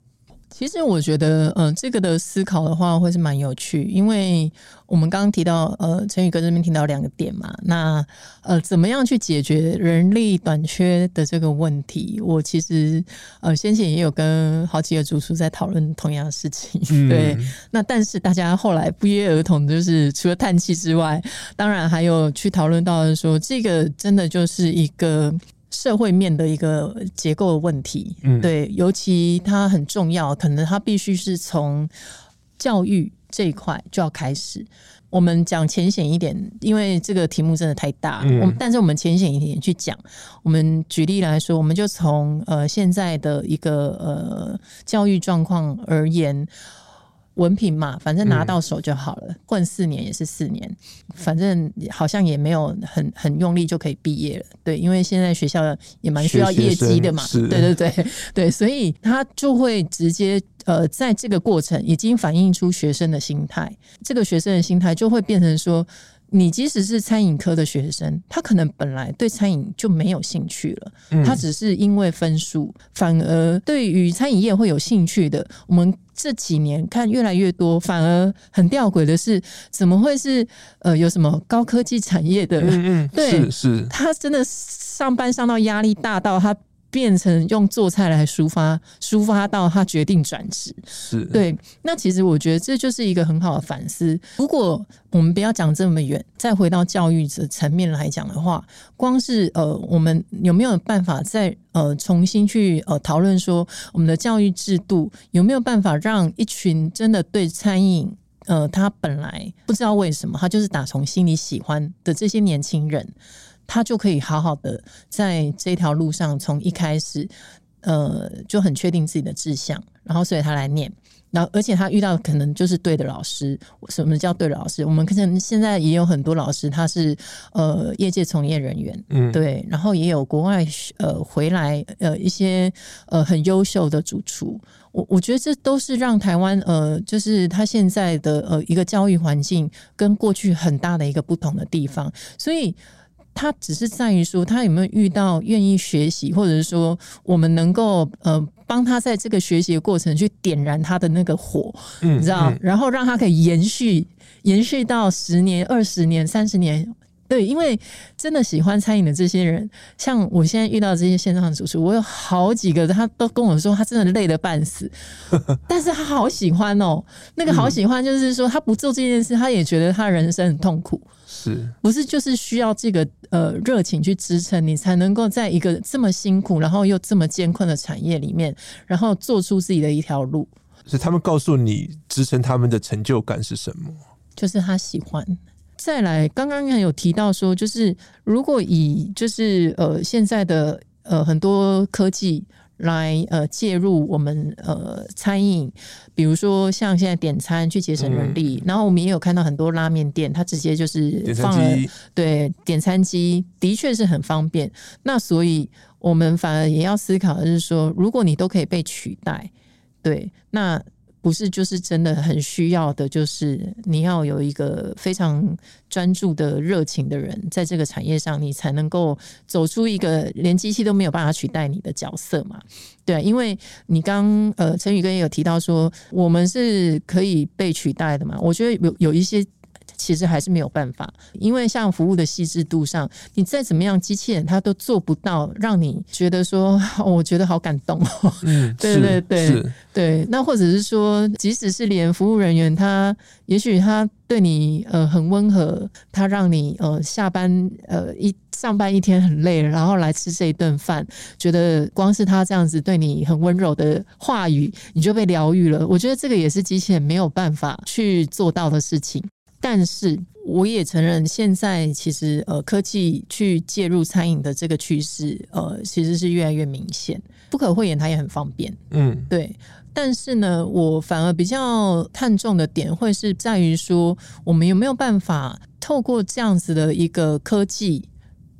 其实我觉得，呃，这个的思考的话会是蛮有趣，因为我们刚刚提到，呃，陈宇哥这边提到两个点嘛，那呃，怎么样去解决人力短缺的这个问题？我其实呃先前也有跟好几个主厨在讨论同样的事情，嗯、对。那但是大家后来不约而同，就是除了叹气之外，当然还有去讨论到说，这个真的就是一个。社会面的一个结构的问题，嗯，对，尤其它很重要，可能它必须是从教育这一块就要开始。我们讲浅显一点，因为这个题目真的太大。嗯、我们但是我们浅显一点去讲，我们举例来说，我们就从呃现在的一个呃教育状况而言。文凭嘛，反正拿到手就好了，嗯、混四年也是四年，反正好像也没有很很用力就可以毕业了。对，因为现在学校也蛮需要业绩的嘛。对对对对，所以他就会直接呃，在这个过程已经反映出学生的心态，这个学生的心态就会变成说。你即使是餐饮科的学生，他可能本来对餐饮就没有兴趣了，他只是因为分数，反而对于餐饮业会有兴趣的。我们这几年看越来越多，反而很吊诡的是，怎么会是呃有什么高科技产业的？嗯嗯，对，是是，他真的上班上到压力大到他。变成用做菜来抒发，抒发到他决定转职，是对。那其实我觉得这就是一个很好的反思。如果我们不要讲这么远，再回到教育的层面来讲的话，光是呃，我们有没有办法再呃重新去呃讨论说，我们的教育制度有没有办法让一群真的对餐饮呃，他本来不知道为什么他就是打从心里喜欢的这些年轻人。他就可以好好的在这条路上，从一开始，呃，就很确定自己的志向，然后所以他来念，然后而且他遇到可能就是对的老师。什么叫对的老师？我们可能现在也有很多老师，他是呃业界从业人员，嗯，对，然后也有国外呃回来呃一些呃很优秀的主厨。我我觉得这都是让台湾呃，就是他现在的呃一个教育环境跟过去很大的一个不同的地方，所以。他只是在于说，他有没有遇到愿意学习，或者是说，我们能够呃帮他在这个学习的过程去点燃他的那个火，嗯，你知道，然后让他可以延续延续到十年、二十年、三十年。对，因为真的喜欢餐饮的这些人，像我现在遇到这些线上的主厨，我有好几个，他都跟我说，他真的累得半死，但是他好喜欢哦。那个好喜欢，就是说他不做这件事，他也觉得他人生很痛苦。是不是就是需要这个呃热情去支撑你，才能够在一个这么辛苦，然后又这么艰困的产业里面，然后做出自己的一条路？是他们告诉你支撑他们的成就感是什么？就是他喜欢。再来，刚刚有提到说，就是如果以就是呃现在的呃很多科技来呃介入我们呃餐饮，比如说像现在点餐去节省人力，嗯、然后我们也有看到很多拉面店，它直接就是放了对点餐机，的确是很方便。那所以我们反而也要思考的是说，如果你都可以被取代，对那。不是，就是真的很需要的，就是你要有一个非常专注的热情的人，在这个产业上，你才能够走出一个连机器都没有办法取代你的角色嘛？对，因为你刚呃，陈宇哥也有提到说，我们是可以被取代的嘛？我觉得有有一些。其实还是没有办法，因为像服务的细致度上，你再怎么样，机器人它都做不到让你觉得说，我觉得好感动哦。嗯，对对对对。那或者是说，即使是连服务人员，他也许他对你呃很温和，他让你呃下班呃一上班一天很累，然后来吃这一顿饭，觉得光是他这样子对你很温柔的话语，你就被疗愈了。我觉得这个也是机器人没有办法去做到的事情。但是我也承认，现在其实呃，科技去介入餐饮的这个趋势，呃，其实是越来越明显。不可讳言，它也很方便，嗯，对。但是呢，我反而比较看重的点，会是在于说，我们有没有办法透过这样子的一个科技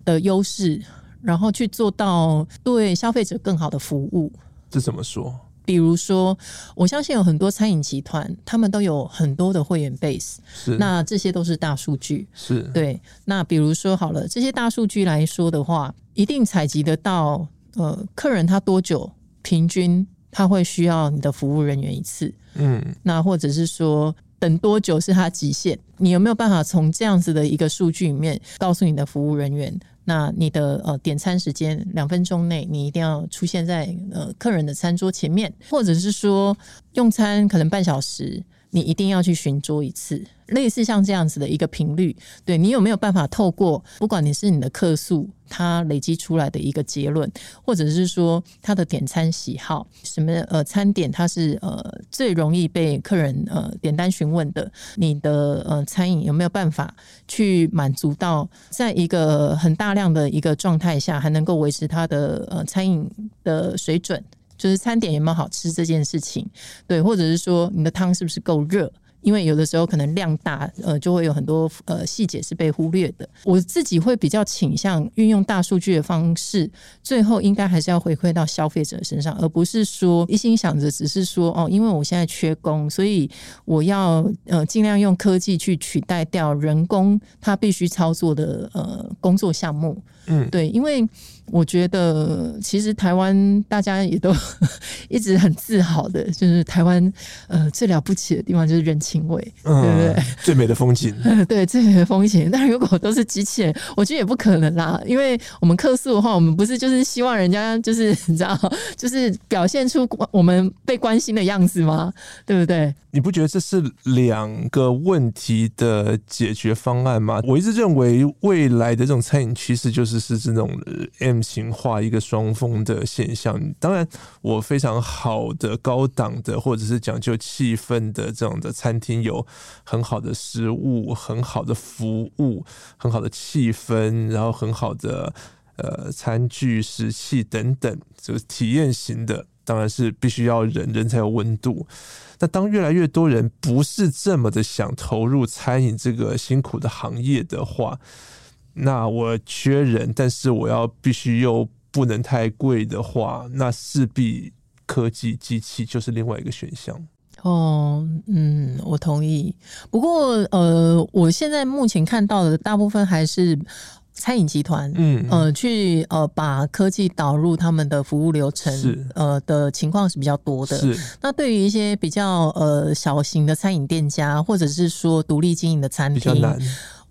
的优势，然后去做到对消费者更好的服务。这怎么说？比如说，我相信有很多餐饮集团，他们都有很多的会员 base，是。那这些都是大数据，是。对。那比如说好了，这些大数据来说的话，一定采集得到，呃，客人他多久平均他会需要你的服务人员一次，嗯，那或者是说等多久是他极限，你有没有办法从这样子的一个数据里面告诉你的服务人员？那你的呃点餐时间两分钟内，你一定要出现在呃客人的餐桌前面，或者是说用餐可能半小时，你一定要去巡桌一次，类似像这样子的一个频率，对，你有没有办法透过不管你是你的客诉，它累积出来的一个结论，或者是说他的点餐喜好，什么呃餐点它是呃最容易被客人呃点单询问的，你的呃餐饮有没有办法去满足到在一个很大量的一个状态下，还能够维持它的呃餐饮的水准？就是餐点有没有好吃这件事情，对，或者是说你的汤是不是够热？因为有的时候可能量大，呃，就会有很多呃细节是被忽略的。我自己会比较倾向运用大数据的方式，最后应该还是要回馈到消费者身上，而不是说一心想着只是说哦，因为我现在缺工，所以我要呃尽量用科技去取代掉人工他必须操作的呃工作项目。嗯，对，因为。我觉得其实台湾大家也都 一直很自豪的，就是台湾呃最了不起的地方就是人情味，嗯、对不对？最美的风景，对，最美的风景。但如果都是机器人，我觉得也不可能啦。因为我们客诉的话，我们不是就是希望人家就是 你知道，就是表现出我们被关心的样子吗？对不对？你不觉得这是两个问题的解决方案吗？我一直认为未来的这种餐饮趋势就是是这种 M 型化一个双峰的现象。当然，我非常好的高档的或者是讲究气氛的这种的餐厅，有很好的食物、很好的服务、很好的气氛，然后很好的呃餐具、食器等等，就是体验型的，当然是必须要人人才有温度。那当越来越多人不是这么的想投入餐饮这个辛苦的行业的话，那我缺人，但是我要必须又不能太贵的话，那势必科技机器就是另外一个选项。哦，嗯，我同意。不过，呃，我现在目前看到的大部分还是。餐饮集团，嗯，呃，去呃把科技导入他们的服务流程，是呃的情况是比较多的。是那对于一些比较呃小型的餐饮店家，或者是说独立经营的餐厅，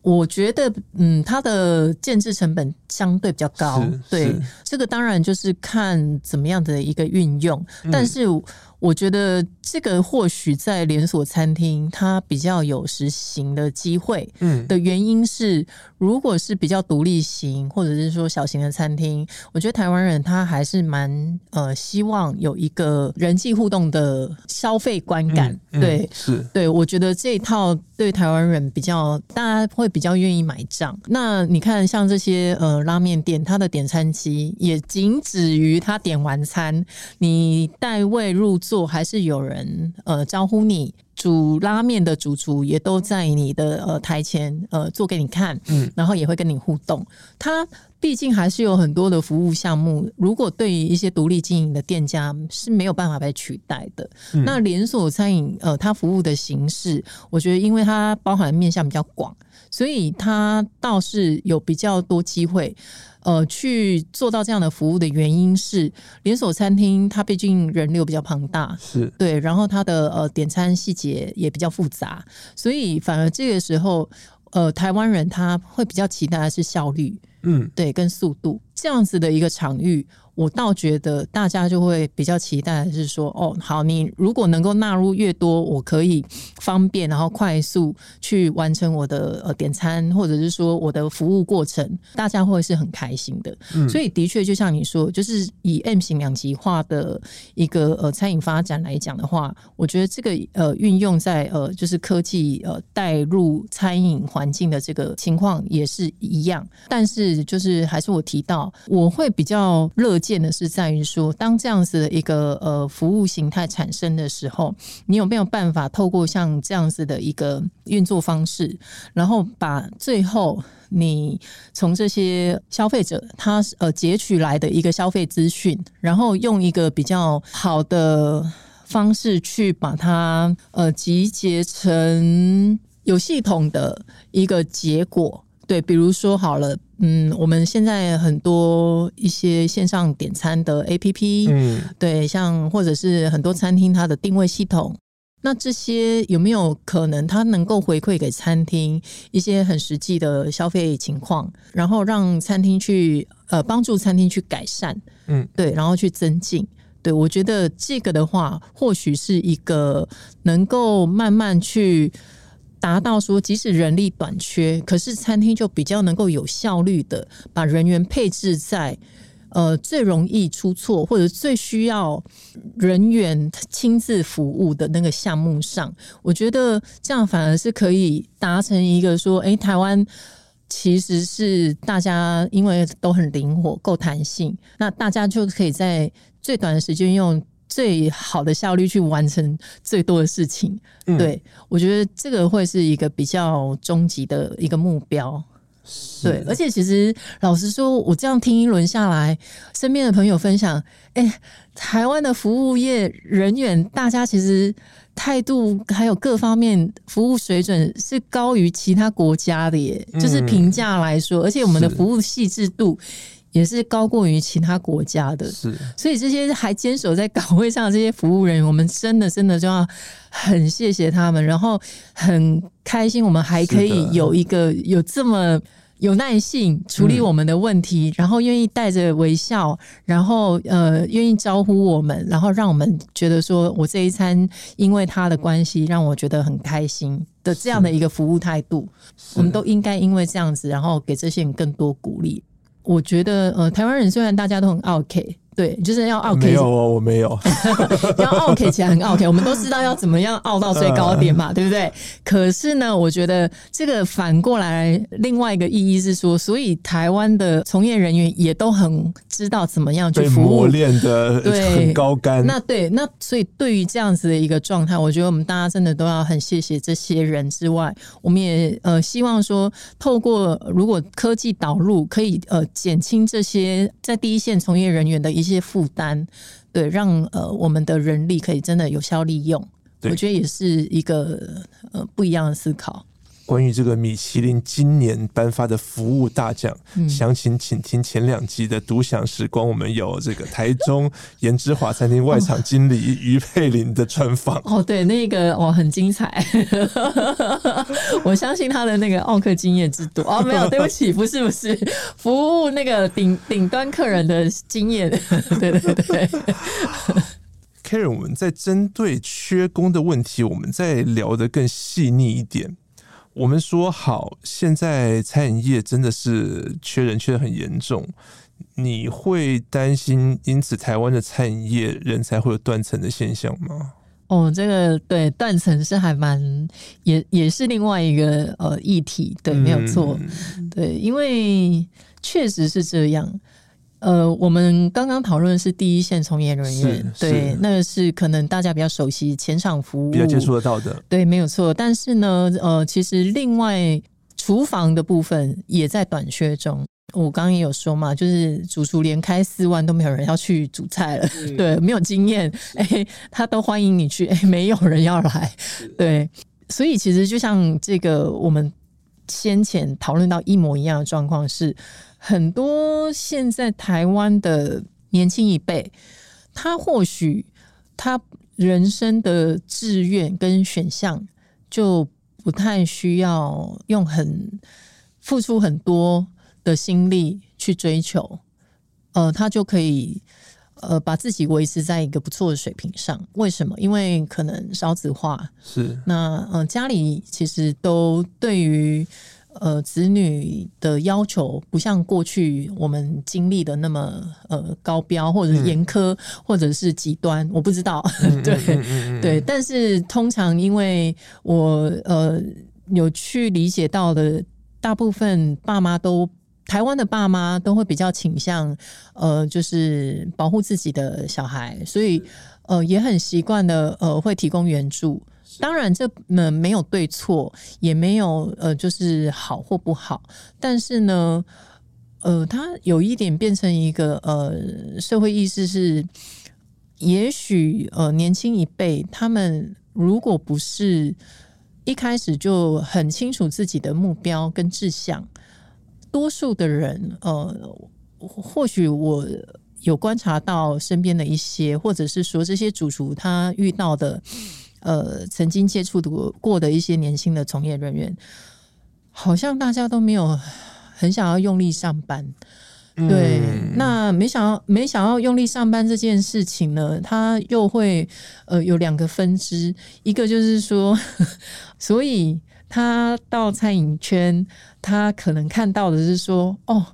我觉得嗯，它的建制成本相对比较高。对，这个当然就是看怎么样的一个运用，嗯、但是。我觉得这个或许在连锁餐厅它比较有实行的机会，嗯，的原因是，如果是比较独立型或者是说小型的餐厅，我觉得台湾人他还是蛮呃希望有一个人际互动的消费观感，嗯嗯、对，是对，我觉得这一套对台湾人比较大家会比较愿意买账。那你看像这些呃拉面店，它的点餐机也仅止于他点完餐，你带位入座。还是有人呃招呼你，煮拉面的主厨也都在你的呃台前呃做给你看，嗯，然后也会跟你互动。他毕竟还是有很多的服务项目，如果对于一些独立经营的店家是没有办法被取代的。嗯、那连锁餐饮呃，它服务的形式，我觉得因为它包含面向比较广，所以它倒是有比较多机会。呃，去做到这样的服务的原因是，连锁餐厅它毕竟人流比较庞大，是对，然后它的呃点餐细节也比较复杂，所以反而这个时候，呃，台湾人他会比较期待的是效率，嗯，对，跟速度这样子的一个场域。我倒觉得大家就会比较期待的是说，哦，好，你如果能够纳入越多，我可以方便然后快速去完成我的呃点餐，或者是说我的服务过程，大家会是很开心的。嗯，所以的确就像你说，就是以 M 型两极化的一个呃餐饮发展来讲的话，我觉得这个呃运用在呃就是科技呃带入餐饮环境的这个情况也是一样，但是就是还是我提到，我会比较乐。见的是在于说，当这样子的一个呃服务形态产生的时候，你有没有办法透过像这样子的一个运作方式，然后把最后你从这些消费者他呃截取来的一个消费资讯，然后用一个比较好的方式去把它呃集结成有系统的一个结果。对，比如说好了，嗯，我们现在很多一些线上点餐的 APP，嗯，对，像或者是很多餐厅它的定位系统，那这些有没有可能它能够回馈给餐厅一些很实际的消费情况，然后让餐厅去呃帮助餐厅去改善，嗯，对，然后去增进。对，我觉得这个的话，或许是一个能够慢慢去达到说，即使人力短缺，可是餐厅就比较能够有效率的把人员配置在呃最容易出错或者最需要人员亲自服务的那个项目上。我觉得这样反而是可以达成一个说，哎，台湾。其实是大家因为都很灵活、够弹性，那大家就可以在最短的时间用最好的效率去完成最多的事情。嗯、对，我觉得这个会是一个比较终极的一个目标。对，而且其实老实说，我这样听一轮下来，身边的朋友分享，哎，台湾的服务业人员，大家其实。态度还有各方面服务水准是高于其他国家的耶，嗯、就是评价来说，而且我们的服务细致度也是高过于其他国家的。是，所以这些还坚守在岗位上的这些服务人员，我们真的真的就要很谢谢他们，然后很开心，我们还可以有一个有这么。有耐性处理我们的问题，嗯、然后愿意带着微笑，然后呃愿意招呼我们，然后让我们觉得说我这一餐因为他的关系让我觉得很开心的这样的一个服务态度，我们都应该因为这样子，然后给这些人更多鼓励。我觉得呃台湾人虽然大家都很 OK。对，就是要傲 K。没有哦，我没有。要傲 K 起来很傲 K，我们都知道要怎么样傲到最高点嘛，对不对？可是呢，我觉得这个反过来，另外一个意义是说，所以台湾的从业人员也都很知道怎么样去服务，磨练的很高干。那对，那所以对于这样子的一个状态，我觉得我们大家真的都要很谢谢这些人之外，我们也呃希望说，透过如果科技导入，可以呃减轻这些在第一线从业人员的一。一些负担，对，让呃我们的人力可以真的有效利用，我觉得也是一个呃不一样的思考。关于这个米其林今年颁发的服务大奖，嗯、详情请听前两集的独享时光。我们有这个台中颜之华餐厅外场经理于佩玲的专访。哦，对，那个哦很精彩，我相信他的那个奥克经验之多。哦，没有，对不起，不是不是，服务那个顶顶端客人的经验。对对对，Karen，我们在针对缺工的问题，我们再聊得更细腻一点。我们说好，现在餐饮业真的是缺人，缺的很严重。你会担心因此台湾的餐饮业人才会有断层的现象吗？哦，这个对断层是还蛮也也是另外一个呃议题，对，没有错，嗯、对，因为确实是这样。呃，我们刚刚讨论的是第一线从业人员，对，那个是可能大家比较熟悉前场服务，比较接触得到的，对，没有错。但是呢，呃，其实另外厨房的部分也在短缺中。我刚刚也有说嘛，就是主厨连开四万都没有人要去煮菜了，嗯、对，没有经验，哎、欸，他都欢迎你去，哎、欸，没有人要来，对。所以其实就像这个，我们先前讨论到一模一样的状况是。很多现在台湾的年轻一辈，他或许他人生的志愿跟选项就不太需要用很付出很多的心力去追求，呃，他就可以呃把自己维持在一个不错的水平上。为什么？因为可能少子化是那嗯、呃，家里其实都对于。呃，子女的要求不像过去我们经历的那么呃高标或者严苛，嗯、或者是极端，我不知道。嗯、对、对，但是通常因为我呃有去理解到的，大部分爸妈都台湾的爸妈都会比较倾向呃，就是保护自己的小孩，所以呃也很习惯的呃会提供援助。当然，这呃没有对错，也没有呃就是好或不好。但是呢，呃，它有一点变成一个呃社会意识是，也许呃年轻一辈他们如果不是一开始就很清楚自己的目标跟志向，多数的人呃，或许我有观察到身边的一些，或者是说这些主厨他遇到的。呃，曾经接触过过的一些年轻的从业人员，好像大家都没有很想要用力上班，对，那没想到没想到用力上班这件事情呢，它又会呃有两个分支，一个就是说，所以他到餐饮圈，他可能看到的是说，哦，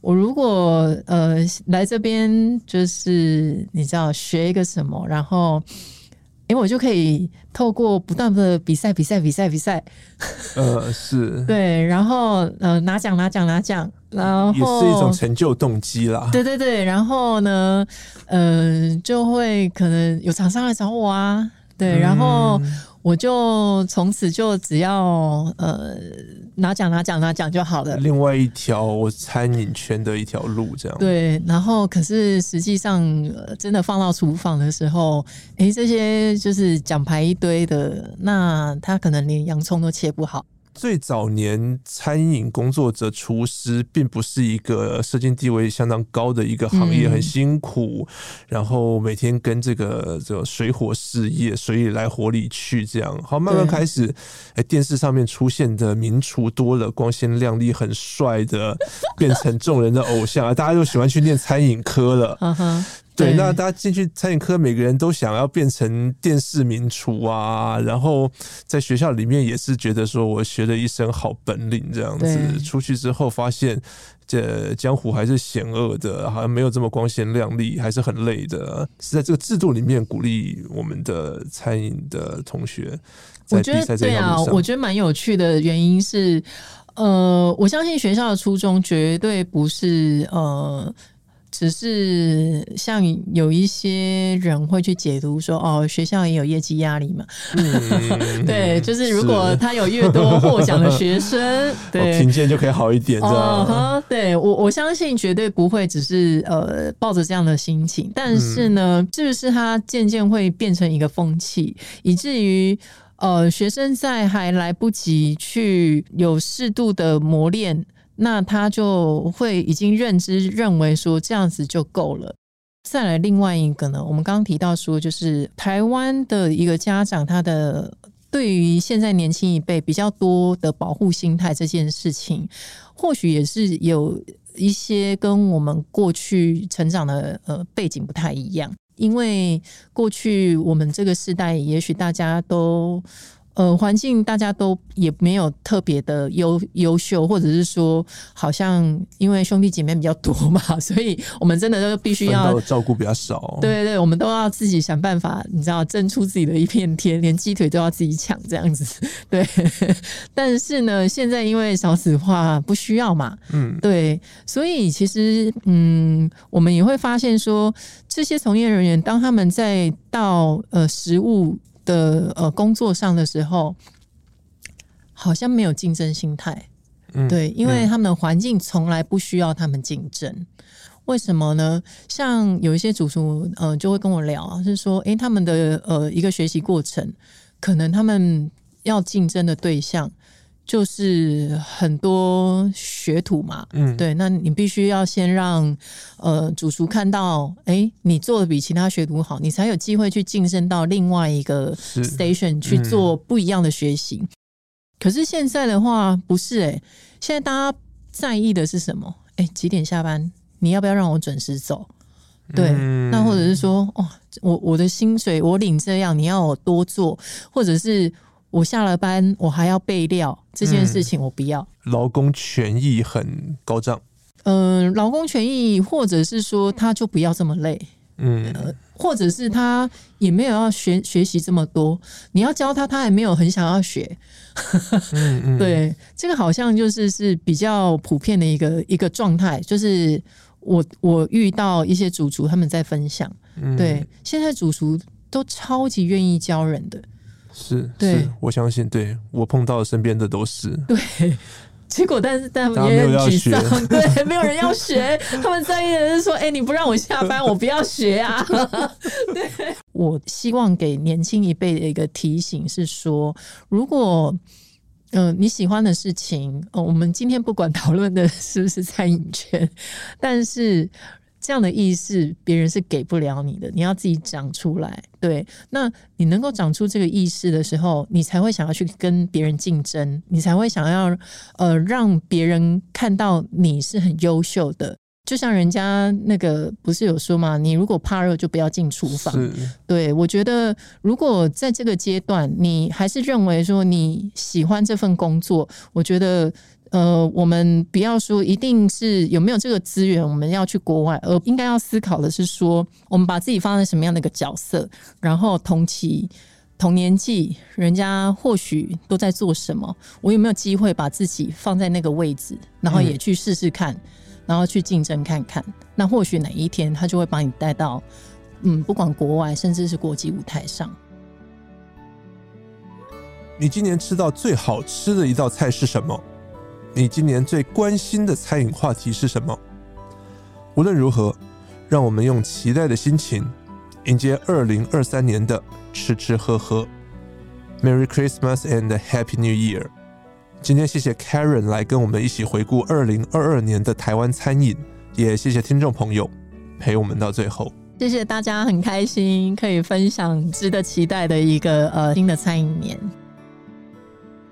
我如果呃来这边，就是你知道学一个什么，然后。因为我就可以透过不断的比赛、比赛、比赛、比赛，呃，是对，然后呃拿奖、拿奖、拿奖，然后也是一种成就动机啦。对对对，然后呢，呃，就会可能有厂商来找我啊，对，然后。嗯我就从此就只要呃拿奖拿奖拿奖就好了。另外一条我餐饮圈的一条路这样。对，然后可是实际上、呃、真的放到厨房的时候，诶，这些就是奖牌一堆的，那他可能连洋葱都切不好。最早年餐饮工作者，厨师并不是一个社经地位相当高的一个行业，很辛苦，然后每天跟这个这个水火事业，水里来火里去，这样好慢慢开始，哎，电视上面出现的名厨多了，光鲜亮丽、很帅的，变成众人的偶像啊！大家都喜欢去念餐饮科了。对，那大家进去餐饮科，每个人都想要变成电视名厨啊，然后在学校里面也是觉得说我学了一身好本领这样子，出去之后发现这江湖还是险恶的，好像没有这么光鲜亮丽，还是很累的。是在这个制度里面鼓励我们的餐饮的同学。我觉得对啊，我觉得蛮有趣的原因是，呃，我相信学校的初衷绝对不是呃。只是像有一些人会去解读说，哦，学校也有业绩压力嘛。嗯、对，就是如果他有越多获奖的学生，对，评鉴就可以好一点。哦、对我我相信绝对不会只是呃抱着这样的心情，但是呢，是不是他渐渐会变成一个风气，以至于呃学生在还来不及去有适度的磨练。那他就会已经认知认为说这样子就够了。再来另外一个呢，我们刚刚提到说，就是台湾的一个家长，他的对于现在年轻一辈比较多的保护心态这件事情，或许也是有一些跟我们过去成长的呃背景不太一样，因为过去我们这个时代，也许大家都。呃，环境大家都也没有特别的优优秀，或者是说，好像因为兄弟姐妹比较多嘛，所以我们真的都必须要照顾比较少。对对对，我们都要自己想办法，你知道，挣出自己的一片天，连鸡腿都要自己抢这样子。对，但是呢，现在因为少子化不需要嘛，嗯，对，所以其实嗯，我们也会发现说，这些从业人员当他们在到呃食物。的呃工作上的时候，好像没有竞争心态，嗯，对，因为他们的环境从来不需要他们竞争，为什么呢？像有一些主厨，呃，就会跟我聊，是说，诶，他们的呃一个学习过程，可能他们要竞争的对象。就是很多学徒嘛，嗯，对，那你必须要先让呃主厨看到，哎、欸，你做的比其他学徒好，你才有机会去晋升到另外一个 station 去做不一样的学习。嗯、可是现在的话不是哎、欸，现在大家在意的是什么？哎、欸，几点下班？你要不要让我准时走？对，嗯、那或者是说，哦，我我的薪水我领这样，你要我多做，或者是。我下了班，我还要备料这件事情，我不要。劳工权益很高涨。嗯、呃，劳工权益，或者是说他就不要这么累，嗯、呃，或者是他也没有要学学习这么多，你要教他，他还没有很想要学。嗯嗯 对，这个好像就是是比较普遍的一个一个状态，就是我我遇到一些主厨他们在分享，嗯、对，现在主厨都超级愿意教人的。是，是，我相信，对我碰到身边的都是。对，结果但是但也很沮丧，对，没有人要学，他们在意的是说，哎、欸，你不让我下班，我不要学啊。对，我希望给年轻一辈的一个提醒是说，如果嗯、呃、你喜欢的事情，呃、我们今天不管讨论的是不是餐饮圈，但是。这样的意识，别人是给不了你的，你要自己长出来。对，那你能够长出这个意识的时候，你才会想要去跟别人竞争，你才会想要呃让别人看到你是很优秀的。就像人家那个不是有说吗？你如果怕热，就不要进厨房。对，我觉得如果在这个阶段，你还是认为说你喜欢这份工作，我觉得呃，我们不要说一定是有没有这个资源，我们要去国外，而应该要思考的是说，我们把自己放在什么样的一个角色，然后同期同年纪，人家或许都在做什么，我有没有机会把自己放在那个位置，然后也去试试看。嗯然后去竞争看看，那或许哪一天他就会把你带到，嗯，不管国外，甚至是国际舞台上。你今年吃到最好吃的一道菜是什么？你今年最关心的餐饮话题是什么？无论如何，让我们用期待的心情迎接二零二三年的吃吃喝喝。Merry Christmas and Happy New Year！今天谢谢 Karen 来跟我们一起回顾二零二二年的台湾餐饮，也谢谢听众朋友陪我们到最后。谢谢大家，很开心可以分享值得期待的一个呃新的餐饮年。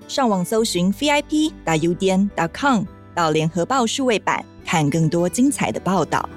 上网搜寻 VIP 大 UDN 点 com 到联合报数位版看更多精彩的报道。